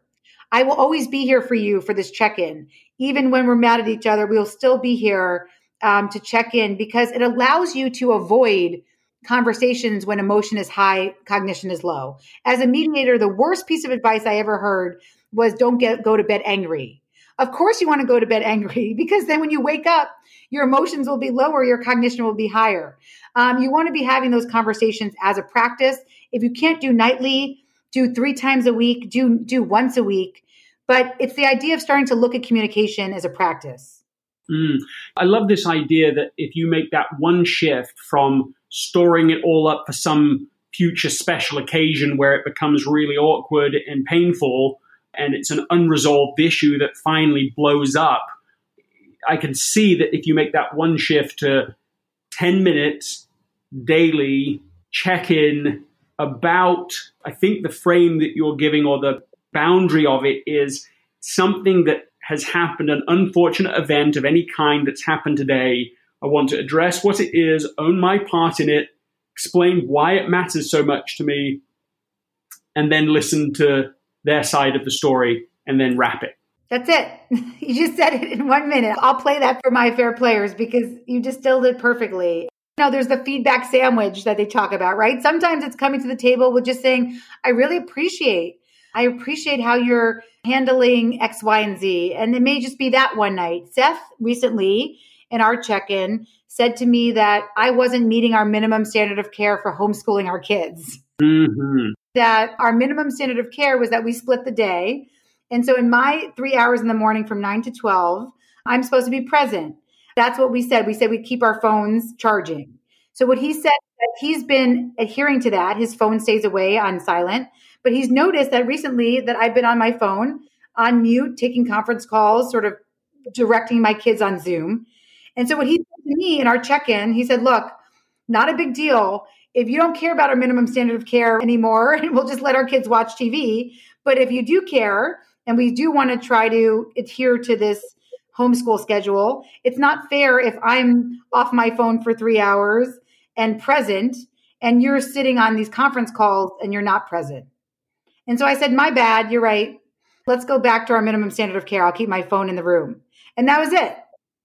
I will always be here for you for this check in. Even when we're mad at each other, we'll still be here um, to check in because it allows you to avoid conversations when emotion is high, cognition is low. As a mediator, the worst piece of advice I ever heard was don't get go to bed angry. Of course you want to go to bed angry because then when you wake up, your emotions will be lower, your cognition will be higher. Um, you want to be having those conversations as a practice. If you can't do nightly, do three times a week, do do once a week. But it's the idea of starting to look at communication as a practice. Mm. I love this idea that if you make that one shift from storing it all up for some future special occasion where it becomes really awkward and painful and it's an unresolved issue that finally blows up. I can see that if you make that one shift to 10 minutes daily, check in about, I think the frame that you're giving or the boundary of it is something that has happened, an unfortunate event of any kind that's happened today I want to address what it is, own my part in it, explain why it matters so much to me, and then listen to their side of the story and then wrap it. That's it. You just said it in one minute. I'll play that for my fair players because you distilled it perfectly. Know, there's the feedback sandwich that they talk about, right? Sometimes it's coming to the table with just saying, I really appreciate I appreciate how you're handling X, Y, and Z. And it may just be that one night. Seth recently in our check in said to me that I wasn't meeting our minimum standard of care for homeschooling our kids. Mm-hmm. That our minimum standard of care was that we split the day. And so in my three hours in the morning from nine to 12, I'm supposed to be present. That's what we said. We said we'd keep our phones charging. So what he said, he's been adhering to that. His phone stays away on silent, but he's noticed that recently that I've been on my phone on mute, taking conference calls, sort of directing my kids on Zoom. And so what he said to me in our check-in, he said, look, not a big deal. If you don't care about our minimum standard of care anymore, we'll just let our kids watch TV. But if you do care, and we do want to try to adhere to this homeschool schedule, it's not fair if I'm off my phone for three hours and present, and you're sitting on these conference calls and you're not present. And so I said, My bad, you're right. Let's go back to our minimum standard of care. I'll keep my phone in the room. And that was it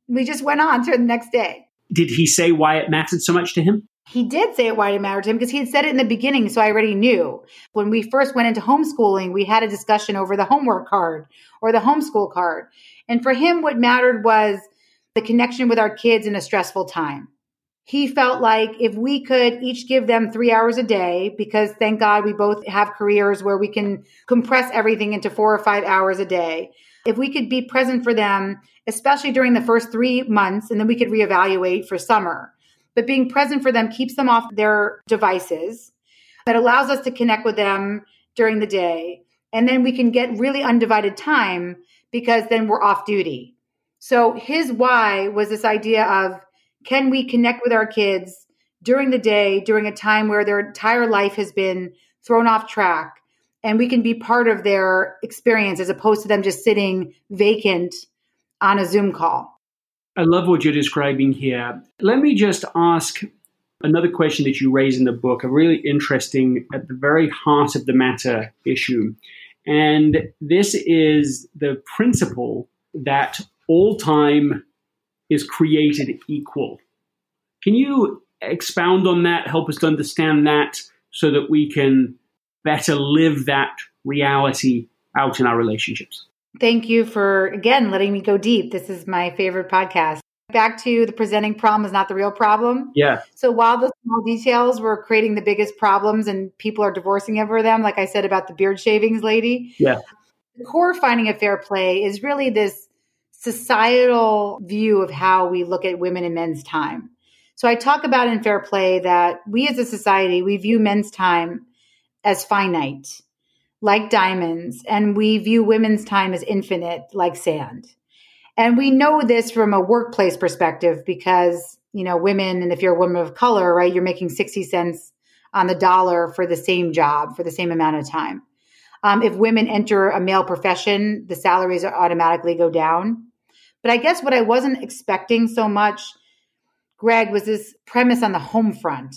we just went on to the next day. Did he say why it mattered so much to him? He did say it why it mattered to him because he had said it in the beginning, so I already knew. When we first went into homeschooling, we had a discussion over the homework card or the homeschool card. And for him, what mattered was the connection with our kids in a stressful time. He felt like if we could each give them three hours a day, because thank God we both have careers where we can compress everything into four or five hours a day, if we could be present for them, especially during the first three months, and then we could reevaluate for summer. But being present for them keeps them off their devices. That allows us to connect with them during the day. And then we can get really undivided time because then we're off duty. So his why was this idea of can we connect with our kids during the day, during a time where their entire life has been thrown off track? and we can be part of their experience as opposed to them just sitting vacant on a Zoom call. I love what you're describing here. Let me just ask another question that you raise in the book, a really interesting, at the very heart of the matter issue. And this is the principle that all time is created equal. Can you expound on that, help us to understand that so that we can better live that reality out in our relationships. Thank you for, again, letting me go deep. This is my favorite podcast. Back to the presenting problem is not the real problem. Yeah. So while the small details were creating the biggest problems and people are divorcing over them, like I said about the beard shavings lady. Yeah. The core finding a fair play is really this societal view of how we look at women and men's time. So I talk about in fair play that we as a society, we view men's time as finite, like diamonds, and we view women's time as infinite, like sand. And we know this from a workplace perspective because, you know, women, and if you're a woman of color, right, you're making 60 cents on the dollar for the same job for the same amount of time. Um, if women enter a male profession, the salaries automatically go down. But I guess what I wasn't expecting so much, Greg, was this premise on the home front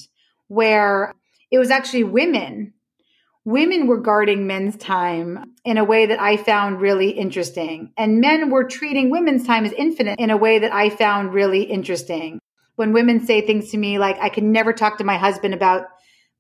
where it was actually women. Women were guarding men's time in a way that I found really interesting. And men were treating women's time as infinite in a way that I found really interesting. When women say things to me like, I can never talk to my husband about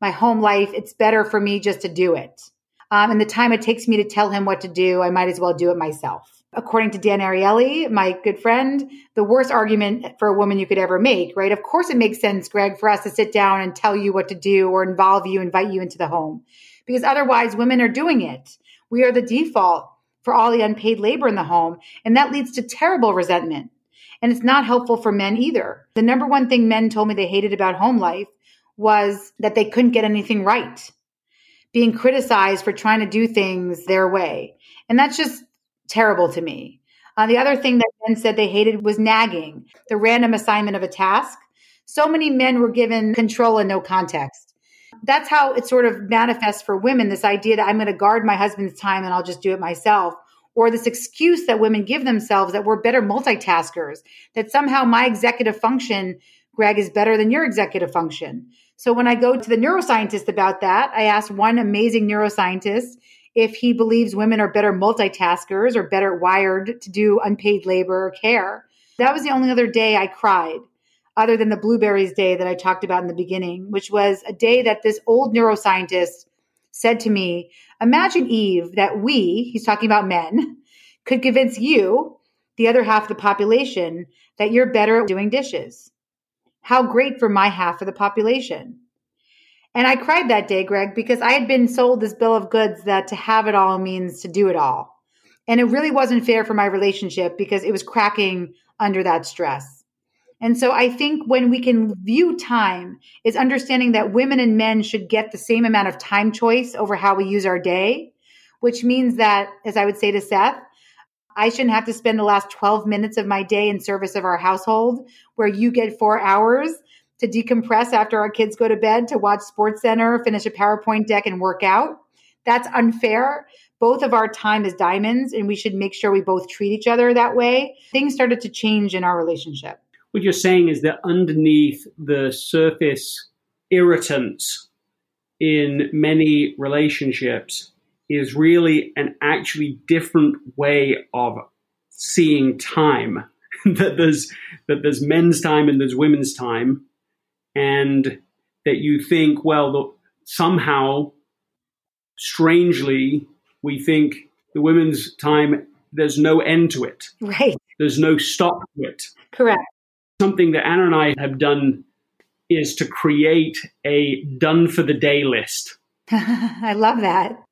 my home life, it's better for me just to do it. Um, and the time it takes me to tell him what to do, I might as well do it myself. According to Dan Ariely, my good friend, the worst argument for a woman you could ever make, right? Of course, it makes sense, Greg, for us to sit down and tell you what to do or involve you, invite you into the home, because otherwise women are doing it. We are the default for all the unpaid labor in the home, and that leads to terrible resentment. And it's not helpful for men either. The number one thing men told me they hated about home life was that they couldn't get anything right being criticized for trying to do things their way. And that's just terrible to me. Uh, the other thing that men said they hated was nagging, the random assignment of a task. So many men were given control and no context. That's how it sort of manifests for women this idea that I'm going to guard my husband's time and I'll just do it myself. Or this excuse that women give themselves that we're better multitaskers, that somehow my executive function, Greg, is better than your executive function. So when I go to the neuroscientist about that, I asked one amazing neuroscientist if he believes women are better multitaskers or better wired to do unpaid labor or care. That was the only other day I cried, other than the blueberries day that I talked about in the beginning, which was a day that this old neuroscientist said to me, Imagine, Eve, that we, he's talking about men, could convince you, the other half of the population, that you're better at doing dishes. How great for my half of the population. And I cried that day, Greg, because I had been sold this bill of goods that to have it all means to do it all. And it really wasn't fair for my relationship because it was cracking under that stress. And so I think when we can view time is understanding that women and men should get the same amount of time choice over how we use our day, which means that, as I would say to Seth, I shouldn't have to spend the last 12 minutes of my day in service of our household, where you get four hours to decompress after our kids go to bed, to watch Sports Center, finish a PowerPoint deck, and work out. That's unfair. Both of our time is diamonds, and we should make sure we both treat each other that way. Things started to change in our relationship. What you're saying is that underneath the surface irritants in many relationships is really an actually different way of seeing time. that there's that there's men's time and there's women's time, and that you think, well, the, somehow, strangely, we think the women's time there's no end to it. Right. There's no stop to it. Correct. Something that Anna and I have done is to create a done for the day list. I love that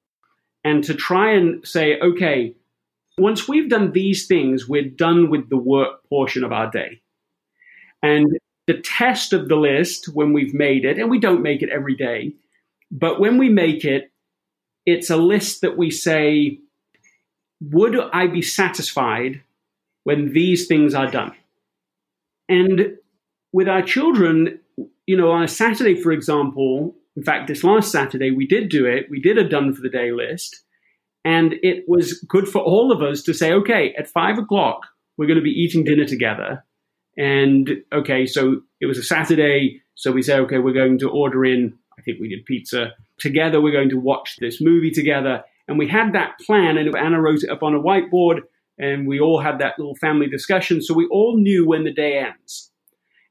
and to try and say, okay, once we've done these things, we're done with the work portion of our day. And the test of the list when we've made it, and we don't make it every day, but when we make it, it's a list that we say, would I be satisfied when these things are done? And with our children, you know, on a Saturday, for example, in fact, this last Saturday, we did do it. We did a done for the day list. And it was good for all of us to say, okay, at five o'clock, we're going to be eating dinner together. And okay, so it was a Saturday. So we say, okay, we're going to order in, I think we did pizza together. We're going to watch this movie together. And we had that plan, and Anna wrote it up on a whiteboard, and we all had that little family discussion. So we all knew when the day ends.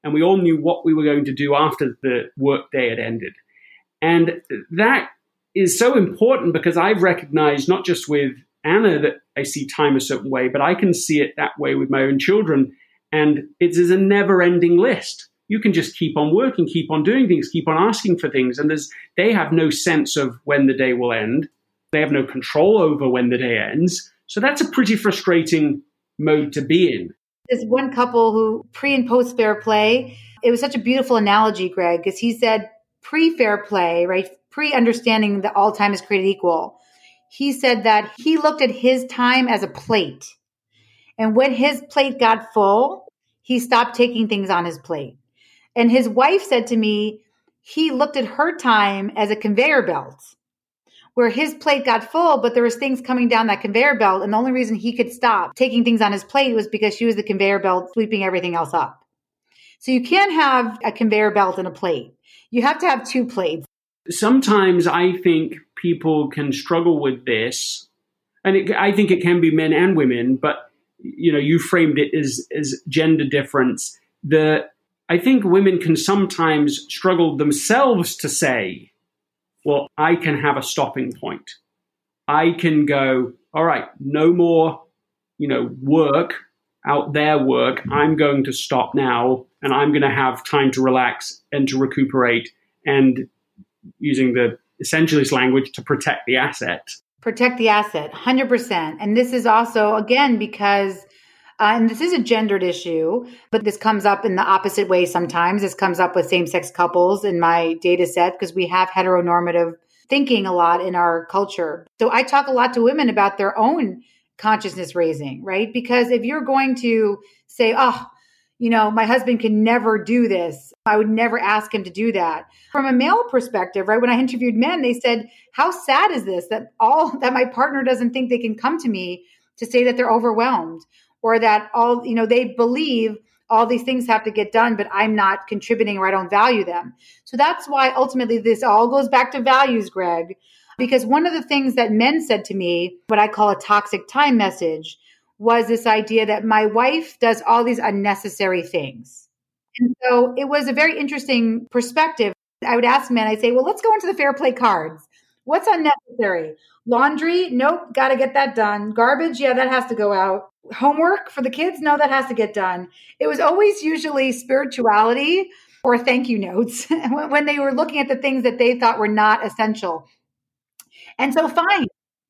And we all knew what we were going to do after the work day had ended. And that is so important because I've recognized not just with Anna that I see time a certain way, but I can see it that way with my own children. And it is a never ending list. You can just keep on working, keep on doing things, keep on asking for things. And they have no sense of when the day will end. They have no control over when the day ends. So that's a pretty frustrating mode to be in. There's one couple who pre and post fair play. It was such a beautiful analogy, Greg, because he said pre fair play, right? Pre understanding that all time is created equal. He said that he looked at his time as a plate. And when his plate got full, he stopped taking things on his plate. And his wife said to me, he looked at her time as a conveyor belt. Where his plate got full, but there was things coming down that conveyor belt. And the only reason he could stop taking things on his plate was because she was the conveyor belt sweeping everything else up. So you can't have a conveyor belt and a plate. You have to have two plates. Sometimes I think people can struggle with this, and it, I think it can be men and women, but you know, you framed it as, as gender difference. The I think women can sometimes struggle themselves to say, well, I can have a stopping point. I can go, all right, no more, you know, work out their work. I'm going to stop now and I'm going to have time to relax and to recuperate and using the essentialist language to protect the asset. Protect the asset, 100%. And this is also, again, because uh, and this is a gendered issue, but this comes up in the opposite way sometimes. This comes up with same sex couples in my data set because we have heteronormative thinking a lot in our culture. So I talk a lot to women about their own consciousness raising, right? Because if you're going to say, oh, you know, my husband can never do this. I would never ask him to do that. From a male perspective, right? When I interviewed men, they said, how sad is this that all that my partner doesn't think they can come to me to say that they're overwhelmed or that all, you know, they believe all these things have to get done, but I'm not contributing or I don't value them. So that's why ultimately this all goes back to values, Greg. Because one of the things that men said to me, what I call a toxic time message, was this idea that my wife does all these unnecessary things. And so it was a very interesting perspective. I would ask men, I say, well, let's go into the fair play cards. What's unnecessary? Laundry? Nope, got to get that done. Garbage? Yeah, that has to go out homework for the kids? No that has to get done. It was always usually spirituality or thank you notes when they were looking at the things that they thought were not essential. And so fine.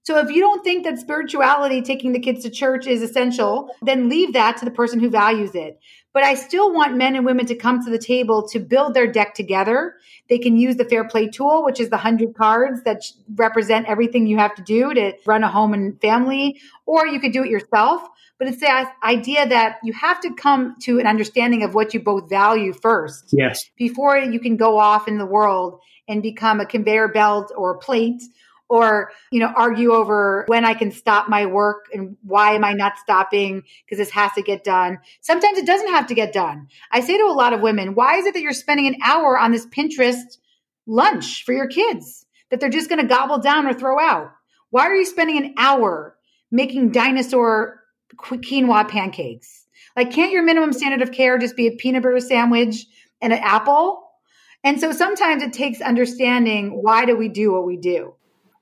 So if you don't think that spirituality taking the kids to church is essential then leave that to the person who values it but I still want men and women to come to the table to build their deck together. They can use the fair play tool, which is the 100 cards that represent everything you have to do to run a home and family, or you could do it yourself. But it's the idea that you have to come to an understanding of what you both value first. Yes. Before you can go off in the world and become a conveyor belt or a plate or you know argue over when i can stop my work and why am i not stopping because this has to get done. Sometimes it doesn't have to get done. I say to a lot of women why is it that you're spending an hour on this pinterest lunch for your kids that they're just going to gobble down or throw out? Why are you spending an hour making dinosaur quinoa pancakes? Like can't your minimum standard of care just be a peanut butter sandwich and an apple? And so sometimes it takes understanding why do we do what we do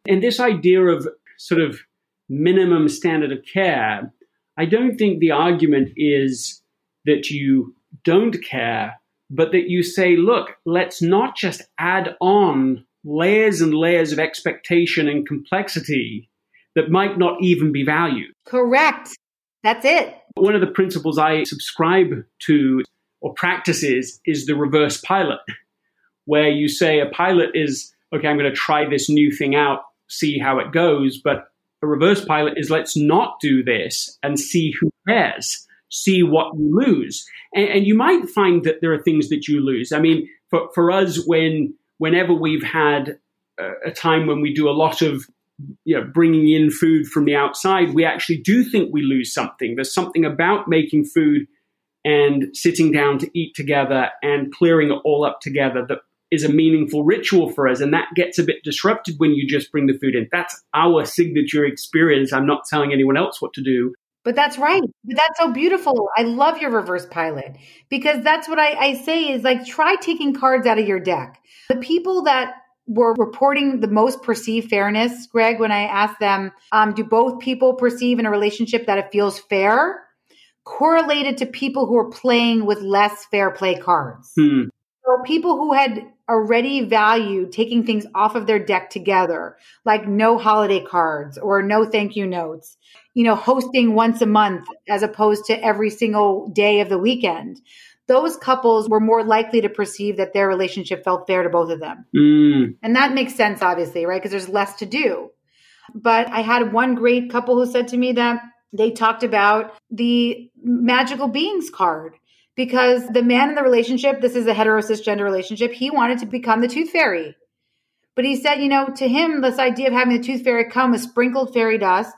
and this idea of sort of minimum standard of care, I don't think the argument is that you don't care, but that you say, look, let's not just add on layers and layers of expectation and complexity that might not even be valued. Correct. That's it. One of the principles I subscribe to or practices is the reverse pilot, where you say a pilot is, okay, I'm going to try this new thing out see how it goes. But a reverse pilot is let's not do this and see who cares, see what you lose. And, and you might find that there are things that you lose. I mean, for, for us, when whenever we've had a, a time when we do a lot of you know, bringing in food from the outside, we actually do think we lose something. There's something about making food and sitting down to eat together and clearing it all up together that is a meaningful ritual for us. And that gets a bit disrupted when you just bring the food in. That's our signature experience. I'm not telling anyone else what to do. But that's right. But that's so beautiful. I love your reverse pilot because that's what I, I say is like try taking cards out of your deck. The people that were reporting the most perceived fairness, Greg, when I asked them, um, do both people perceive in a relationship that it feels fair? Correlated to people who are playing with less fair play cards. Hmm. So people who had already valued taking things off of their deck together, like no holiday cards or no thank you notes, you know, hosting once a month as opposed to every single day of the weekend. Those couples were more likely to perceive that their relationship felt fair to both of them. Mm. And that makes sense, obviously, right? Because there's less to do. But I had one great couple who said to me that they talked about the magical beings card because the man in the relationship, this is a hetero cisgender relationship, he wanted to become the tooth fairy. But he said, you know, to him, this idea of having the tooth fairy come with sprinkled fairy dust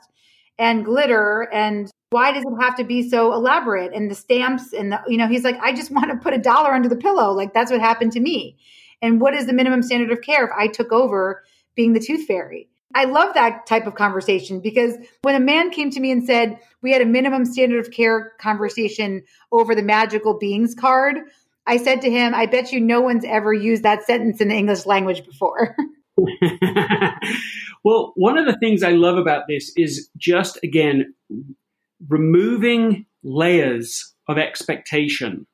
and glitter and why does it have to be so elaborate and the stamps and the, you know, he's like, I just want to put a dollar under the pillow. Like that's what happened to me. And what is the minimum standard of care if I took over being the tooth fairy? I love that type of conversation because when a man came to me and said we had a minimum standard of care conversation over the magical beings card, I said to him, I bet you no one's ever used that sentence in the English language before. well, one of the things I love about this is just, again, removing layers of expectation.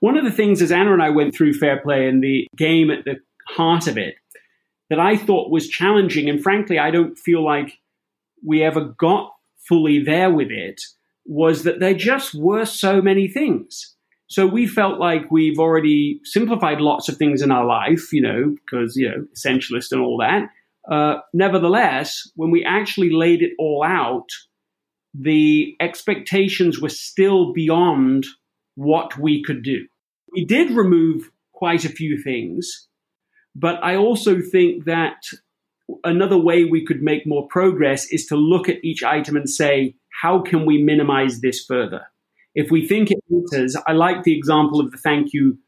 One of the things, as Anna and I went through Fair Play and the game at the heart of it, that I thought was challenging, and frankly, I don't feel like we ever got fully there with it, was that there just were so many things. So we felt like we've already simplified lots of things in our life, you know, because, you know, essentialist and all that. Uh, nevertheless, when we actually laid it all out, the expectations were still beyond what we could do. We did remove quite a few things, but I also think that another way we could make more progress is to look at each item and say, how can we minimize this further? If we think it matters, I like the example of the thank you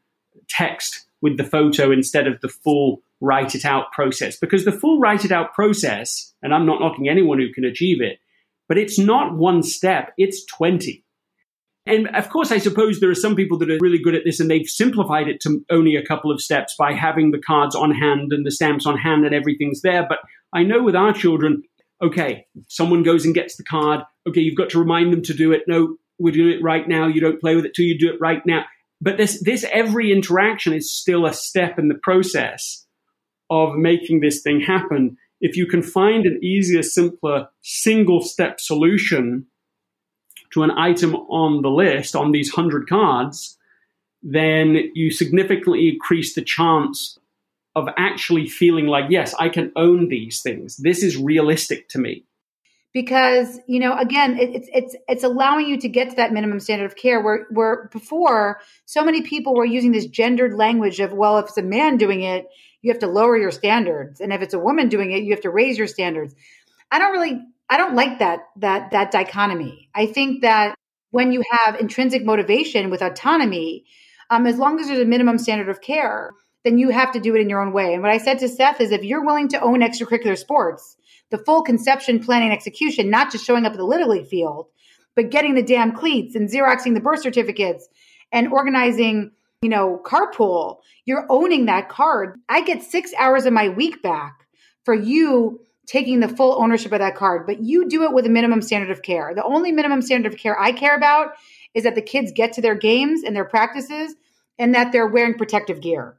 text with the photo instead of the full write it out process, because the full write it out process, and I'm not knocking anyone who can achieve it, but it's not one step, it's 20. And of course, I suppose there are some people that are really good at this and they've simplified it to only a couple of steps by having the cards on hand and the stamps on hand and everything's there. But I know with our children, okay, someone goes and gets the card. Okay, you've got to remind them to do it. No, we're doing it right now. You don't play with it till you do it right now. But this, this every interaction is still a step in the process of making this thing happen. If you can find an easier, simpler, single step solution to an item on the list on these 100 cards, then you significantly increase the chance of actually feeling like, yes, I can own these things. This is realistic to me. Because you know, again, it, it's it's it's allowing you to get to that minimum standard of care. Where where before, so many people were using this gendered language of, well, if it's a man doing it, you have to lower your standards, and if it's a woman doing it, you have to raise your standards. I don't really I don't like that that that dichotomy. I think that when you have intrinsic motivation with autonomy, um, as long as there's a minimum standard of care, then you have to do it in your own way. And what I said to Seth is if you're willing to own extracurricular sports, the full conception, planning, execution, not just showing up at the Little League field, but getting the damn cleats and Xeroxing the birth certificates and organizing, you know, carpool, you're owning that card. I get six hours of my week back for you taking the full ownership of that card, but you do it with a minimum standard of care. The only minimum standard of care I care about is that the kids get to their games and their practices and that they're wearing protective gear.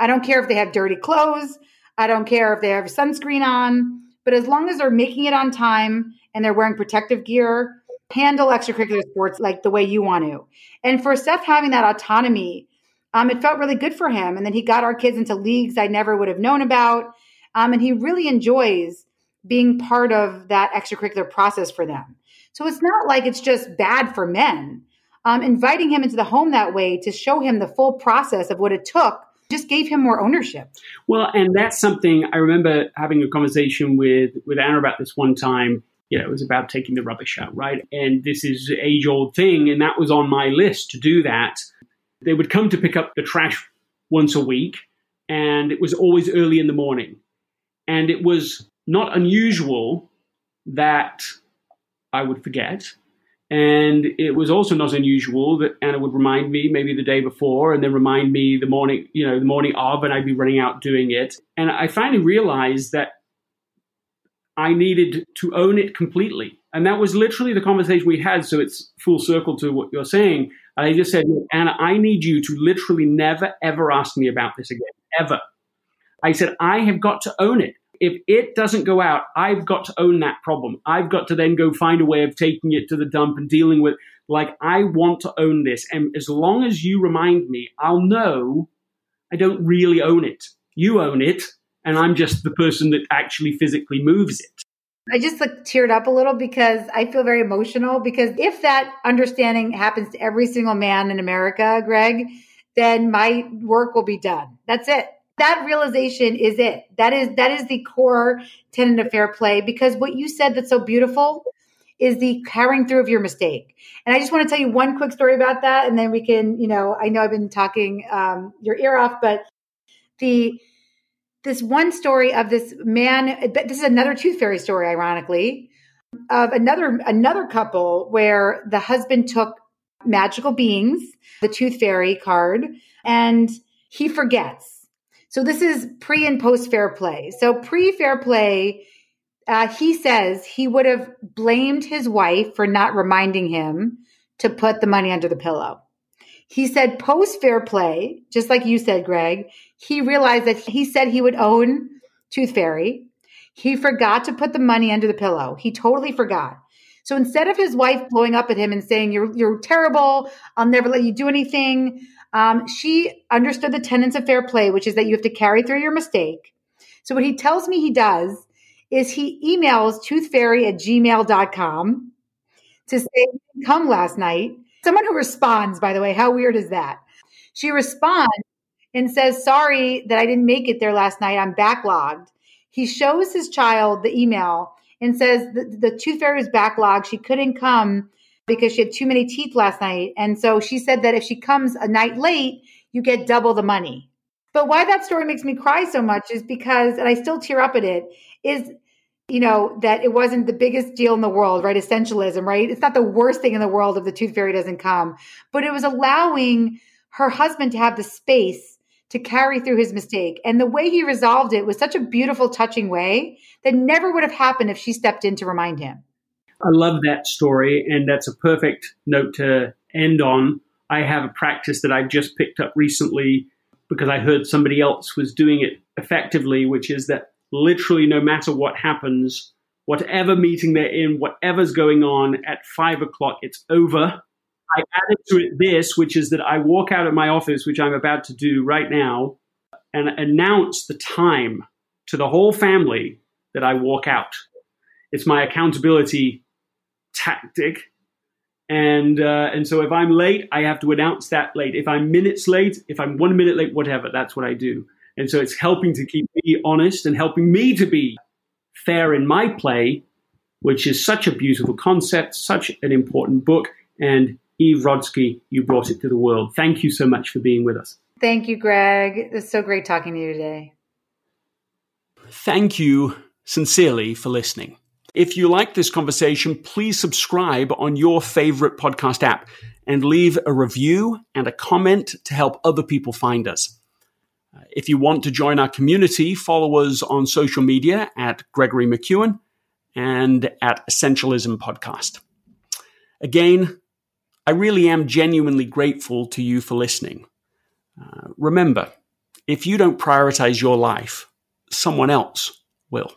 I don't care if they have dirty clothes. I don't care if they have sunscreen on, but as long as they're making it on time and they're wearing protective gear, handle extracurricular sports like the way you want to. And for Seth having that autonomy, um, it felt really good for him. And then he got our kids into leagues I never would have known about. Um, and he really enjoys being part of that extracurricular process for them. So it's not like it's just bad for men. Um, inviting him into the home that way to show him the full process of what it took just gave him more ownership. Well, and that's something I remember having a conversation with with Anna about this one time. You know, it was about taking the rubbish out, right? And this is age old thing, and that was on my list to do that. They would come to pick up the trash once a week, and it was always early in the morning. And it was not unusual that I would forget. And it was also not unusual that Anna would remind me maybe the day before and then remind me the morning, you know, the morning of, and I'd be running out doing it. And I finally realized that I needed to own it completely. And that was literally the conversation we had. So it's full circle to what you're saying. And I just said, Anna, I need you to literally never, ever ask me about this again, ever. I said, I have got to own it if it doesn't go out, I've got to own that problem. I've got to then go find a way of taking it to the dump and dealing with like I want to own this. And as long as you remind me, I'll know I don't really own it. You own it, and I'm just the person that actually physically moves it. I just like teared up a little because I feel very emotional because if that understanding happens to every single man in America, Greg, then my work will be done. That's it That realization is it. That is that is the core tenet of fair play because what you said that's so beautiful is the carrying through of your mistake. And I just want to tell you one quick story about that, and then we can, you know, I know I've been talking um, your ear off, but the this one story of this man. This is another tooth fairy story, ironically, of another another couple where the husband took magical beings, the tooth fairy card, and he forgets. So this is pre and post fair play. So pre fair play uh, he says he would have blamed his wife for not reminding him to put the money under the pillow. He said post fair play, just like you said, Greg, he realized that he said he would own Tooth Fairy. He forgot to put the money under the pillow. He totally forgot. So instead of his wife blowing up at him and saying, You're, you're terrible, I'll never let you do anything, um, she understood the tenets of fair play, which is that you have to carry through your mistake. So what he tells me he does is he emails toothfairy at gmail.com to say, come last night. Someone who responds, by the way, how weird is that? She responds and says, sorry that I didn't make it there last night. I'm backlogged. He shows his child the email and says the, the tooth fairy was backlogged. She couldn't come because she had too many teeth last night. And so she said that if she comes a night late, you get double the money. But why that story makes me cry so much is because, and I still tear up at it, is you know, that it wasn't the biggest deal in the world, right? Essentialism, right? It's not the worst thing in the world if the tooth fairy doesn't come, but it was allowing her husband to have the space to carry through his mistake. And the way he resolved it was such a beautiful, touching way that never would have happened if she stepped in to remind him. I love that story, and that's a perfect note to end on. I have a practice that I just picked up recently because I heard somebody else was doing it effectively, which is that literally no matter what happens, whatever meeting they're in, whatever's going on at five o'clock, it's over. I added to it this, which is that I walk out of my office, which I'm about to do right now, and announce the time to the whole family that I walk out. It's my accountability tactic. And uh, and so if I'm late, I have to announce that late. If I'm minutes late, if I'm one minute late, whatever, that's what I do. And so it's helping to keep me honest and helping me to be fair in my play, which is such a beautiful concept, such an important book. And Eve Rodsky, you brought it to the world. Thank you so much for being with us. Thank you, Greg. It's so great talking to you today. Thank you sincerely for listening. If you like this conversation, please subscribe on your favorite podcast app and leave a review and a comment to help other people find us. If you want to join our community, follow us on social media at Gregory McKeown and at Essentialism Podcast. Again, I really am genuinely grateful to you for listening. Uh, remember, if you don't prioritize your life, someone else will.